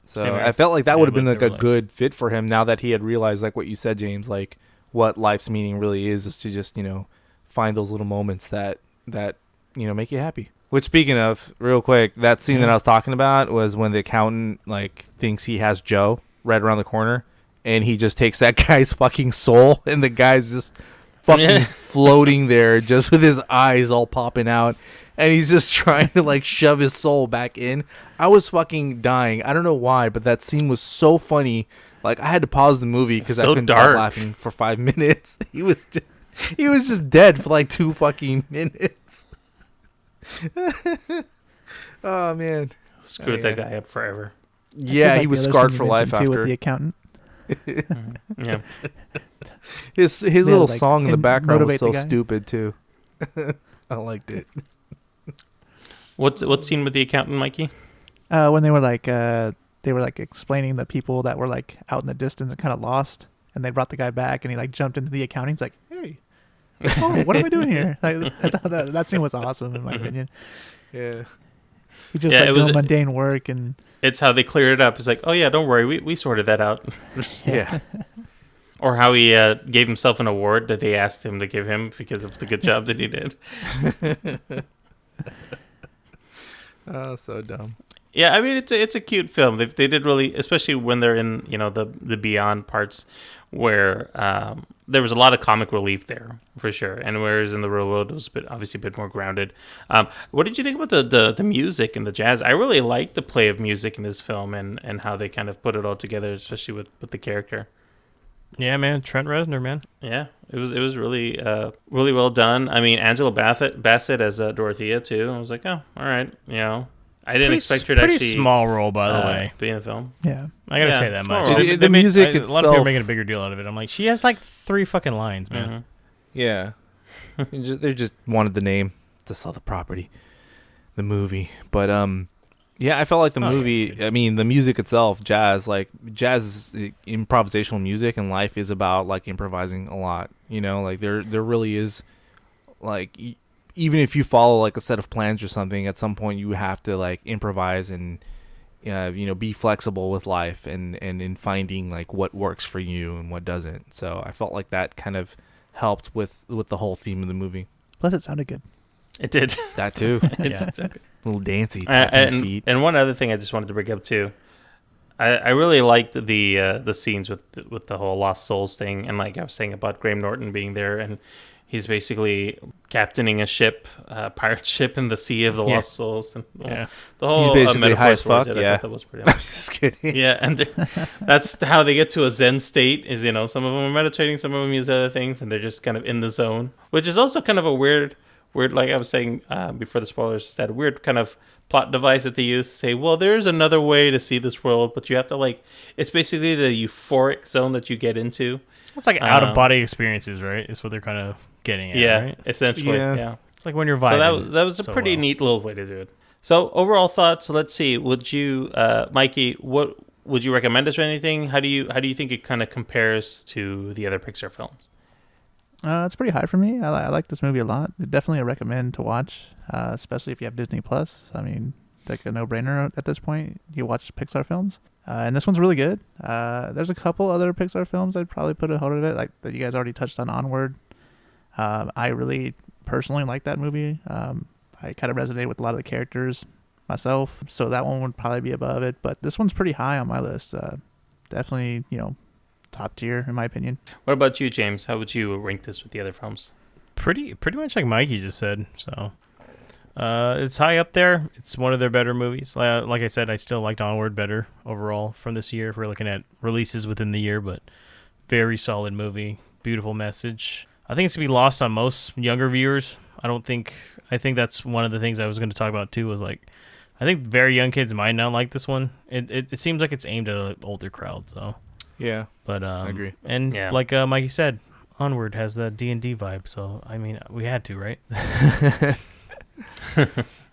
So I felt like that Yeah, would have been like a were like- good fit for him now that he had realized like what you said, James, like what life's meaning really is is to just, you know, find those little moments that that, you know, make you happy. Which speaking of, real quick, that scene that I was talking about was when the accountant like thinks he has Joe right around the corner and he just takes that guy's fucking soul and the guy's just fucking Yeah. floating there just with his eyes all popping out and he's just trying to like shove his soul back in. I was fucking dying. I don't know why, but that scene was so funny. Like I had to pause the movie because I So couldn't dark. stop laughing for five minutes. He was just, he was just dead for like two fucking minutes. oh man. screwed yeah. that guy up forever Yeah, like he was scarred for life mentioned, too, after with the accountant. yeah his his Yeah, little like, song in the background was motivate the so stupid too. I liked it. What's what scene with the accountant, Mikey? Uh, when they were like, uh, they were like explaining the people that were like out in the distance and kind of lost, and they brought the guy back, and he like jumped into the accounting. He's like, "Hey, oh, what am I doing here?" Like, I thought that that scene was awesome in my opinion. Yeah. He just Yeah, like it was- doing mundane work and It's how they cleared it up. It's like, oh yeah, don't worry, we we sorted that out. Yeah. or how he uh, gave himself an award that they asked him to give him because of the good job that he did. Oh, so dumb. Yeah, I mean it's a, it's a cute film. They they did really, especially when they're in you know the the beyond parts where um, there was a lot of comic relief there for sure, and whereas in the real world it was a bit obviously a bit more grounded. Um, what did you think about the, the the music and the jazz? I really liked the play of music in this film and and how they kind of put it all together, especially with with the character. Yeah, man, Trent Reznor, man. Yeah, it was it was really uh, really well done. I mean, Angela Bassett Bassett as uh, Dorothea too. I was like, oh, all right, you know. I didn't Pretty expect her to pretty actually small role, by the uh, way. be in the film. yeah. I gotta Yeah, say that much. not They- wrong. The made- music a lot of people are making a bigger deal out of it. I'm like, she has like three fucking lines, man. Mhm. Yeah. They just wanted the name to sell the property, the movie. But um, yeah, I felt like the Oh, movie. dude. I mean, the music itself, jazz, like jazz, is, improvisational music, and life is about like improvising a lot. You know, like there there really is, like even if you follow like a set of plans or something, at some point you have to like improvise and. Uh, you know, be flexible with life and, and in finding like what works for you and what doesn't. So I felt like that kind of helped with with the whole theme of the movie. Plus, it sounded good. It did. That too, Yeah. little dancey Uh, and feet. and one other thing I just wanted to bring up too. I, I really liked the uh, the scenes with with the whole Lost Souls thing, and like I was saying about Graham Norton being there, and he's basically captaining a ship, a pirate ship in the sea of the Yeah. Lost Souls, and the whole, Yeah. the whole He's uh, basically metaphor high as fuck, I yeah. thought that was pretty. I'm just kidding. yeah, and that's how they get to a Zen state. Is you know some of them are meditating, some of them use other things, and they're just kind of in the zone, which is also kind of a weird, weird. Like I was saying uh, before the spoilers, that weird kind of plot device that they use to say, well, there's another way to see this world, but you have to like. It's basically the euphoric zone that you get into. It's like out Um, of body experiences, right? Is what they're kind of getting at. yeah, right? essentially. Yeah. yeah. It's like when you're vibing. So that was, that was a so pretty well. neat little way to do it. So overall thoughts. Let's see. Would you, uh, Mikey? What would you recommend us or anything? How do you how do you think it kind of compares to the other Pixar films? Uh, it's pretty high for me. I, I like this movie a lot. Definitely a recommend to watch, uh, especially if you have Disney Plus. I mean, like a no-brainer at this point. You watch Pixar films, uh, and this one's really good. Uh, there's a couple other Pixar films I'd probably put a hold of it, like that you guys already touched on. Onward. Um, I really personally like that movie. Um, I kind of resonate with a lot of the characters myself, so that one would probably be above it. But this one's pretty high on my list. Uh, definitely, you know, top tier in my opinion. What about you, James? How would you rank this with the other films? pretty pretty much like Mikey just said. So uh, it's high up there. It's one of their better movies. Uh, like I said, I still liked Onward better overall from this year. If we're looking at releases within the year, but very solid movie, beautiful message. I think it's gonna be lost on most younger viewers. I don't think. I think that's one of the things I was going to talk about too. Was like, I think very young kids might not like this one. It it, it seems like it's aimed at an older crowd. So, Yeah, but um, agree. And Yeah. like uh, Mikey said, Onward has the D and D vibe. So I mean, we had to, right?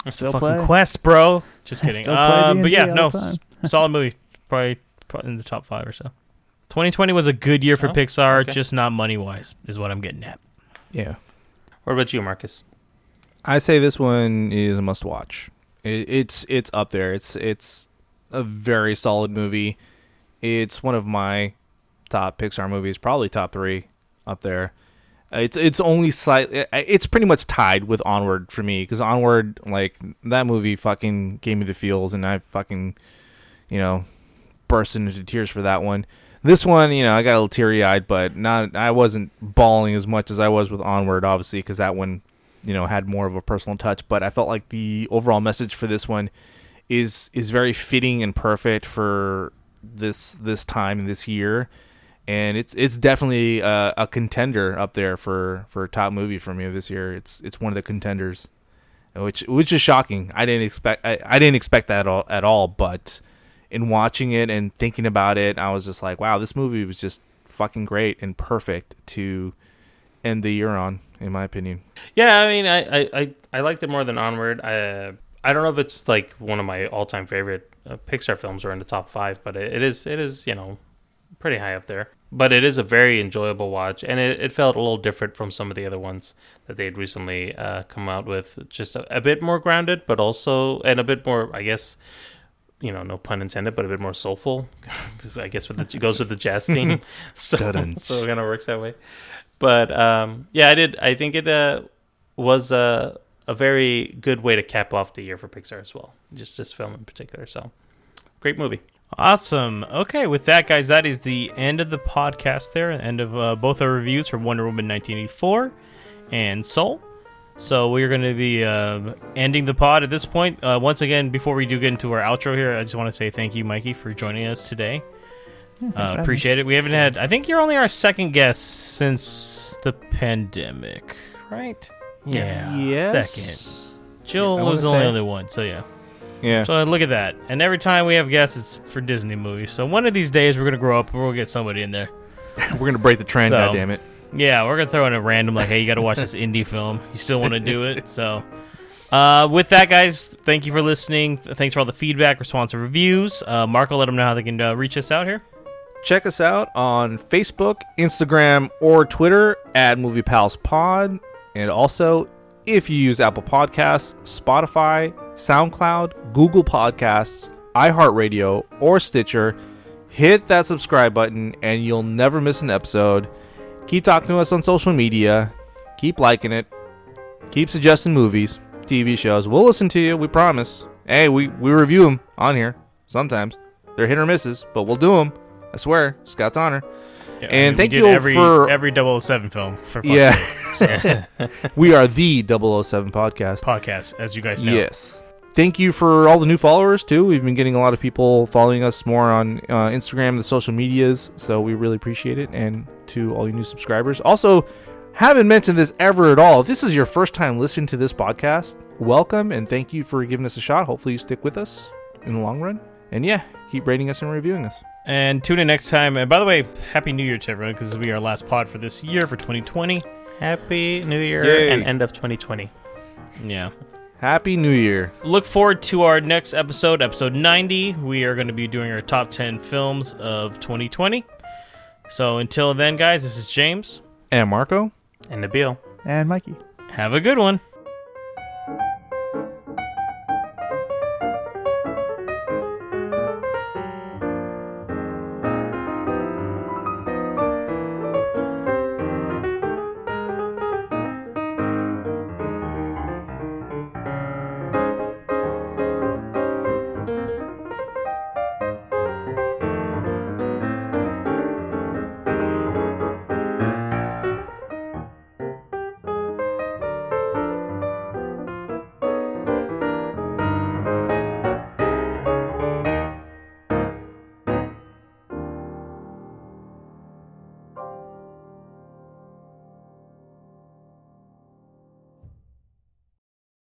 Still fucking play. quest, bro. Just kidding. Still Um, but yeah, no, s- solid movie. Probably, probably in the top five or so. 2020 was a good year for Oh, Pixar, okay. just not money wise, is what I'm getting at. yeah. What about you, Marcus? I say this one is a must watch. It, it's it's up there. It's it's a very solid movie. It's one of my top Pixar movies, probably top three up there. It's it's only slight. It's pretty much tied with Onward for me because Onward, like that movie, fucking gave me the feels, and I fucking, you know, burst into tears for that one. This one, you know, I got a little teary eyed, but not. I wasn't bawling as much as I was with Onward, obviously, because that one, you know, had more of a personal touch. But I felt like the overall message for this one is is very fitting and perfect for this this time this year, and it's it's definitely a, a contender up there for for top movie for me this year. It's it's one of the contenders, which which is shocking. I didn't expect I, I didn't expect that at all, at all, but in watching it and thinking about it, I was just like, wow, this movie was just fucking great and perfect to end the year on, in my opinion. Yeah, I mean, I I, I, liked it more than Onward. I I don't know if it's like one of my all-time favorite uh, Pixar films or in the top five, but it, it is it is you know pretty high up there. But it is a very enjoyable watch, and it, it felt a little different from some of the other ones that they'd recently uh, come out with. Just a, a bit more grounded, but also and a bit more, I guess, you know, no pun intended, but a bit more soulful. I guess with the, it goes with the jazz theme, so so it kind of works that way. But um, yeah, I did. I think it uh, was a a very good way to cap off the year for Pixar as well. Just this film in particular. So great movie. Awesome. Okay, with that, guys, that is the end of the podcast there, end of uh, both our reviews for Wonder Woman 1984 and Soul. So we're going to be uh, ending the pod at this point. Uh, once again, before we do get into our outro here, I just want to say thank you, Mikey, for joining us today. Uh, appreciate it. We haven't had, I think you're only our second guest since the pandemic, right? Yeah. Yes. Second. Jill I was the only say. other one, so yeah. Yeah. So look at that. And every time we have guests, it's for Disney movies. So one of these days, we're gonna grow up and we'll get somebody in there. We're gonna break the trend. So- God damn it. Yeah, we're gonna throw in a random like, hey, you got to watch this indie film. You still want to do it? So, uh, with that, guys, thank you for listening. Thanks for all the feedback, responsive reviews. Uh, Marco, let them know how they can uh, reach us out here. Check us out on Facebook, Instagram, or Twitter at Movie Pals Pod. And also, if you use Apple Podcasts, Spotify, SoundCloud, Google Podcasts, iHeartRadio, or Stitcher, hit that subscribe button and you'll never miss an episode. Keep talking to us on social media. Keep liking it. Keep suggesting movies, TV shows. We'll listen to you, we promise. Hey, we, we review them on here sometimes. They're hit or misses, but we'll do them. I swear, Scott's honor. Yeah, And thank you every for- every 007 film for Yeah. we are the 007 podcast. podcast, as you guys know. Yes. Thank you for all the new followers too. We've been getting a lot of people following us more on uh, Instagram, the social medias, so we really appreciate it. And to all you new subscribers, also haven't mentioned this ever at all. If this is your first time listening to this podcast, welcome and thank you for giving us a shot. Hopefully, you stick with us in the long run. And yeah, keep rating us and reviewing us. And tune in next time. And by the way, Happy New Year to everyone because this will be our last pod for this year for 2020. Happy New Year Yay. and end of 2020. Yeah. Happy New Year. Look forward to our next episode, episode 90. We are going to be doing our top 10 films of 2020. So until then, guys, this is James. And Marco. And Nabil. And Mikey. Have a good one.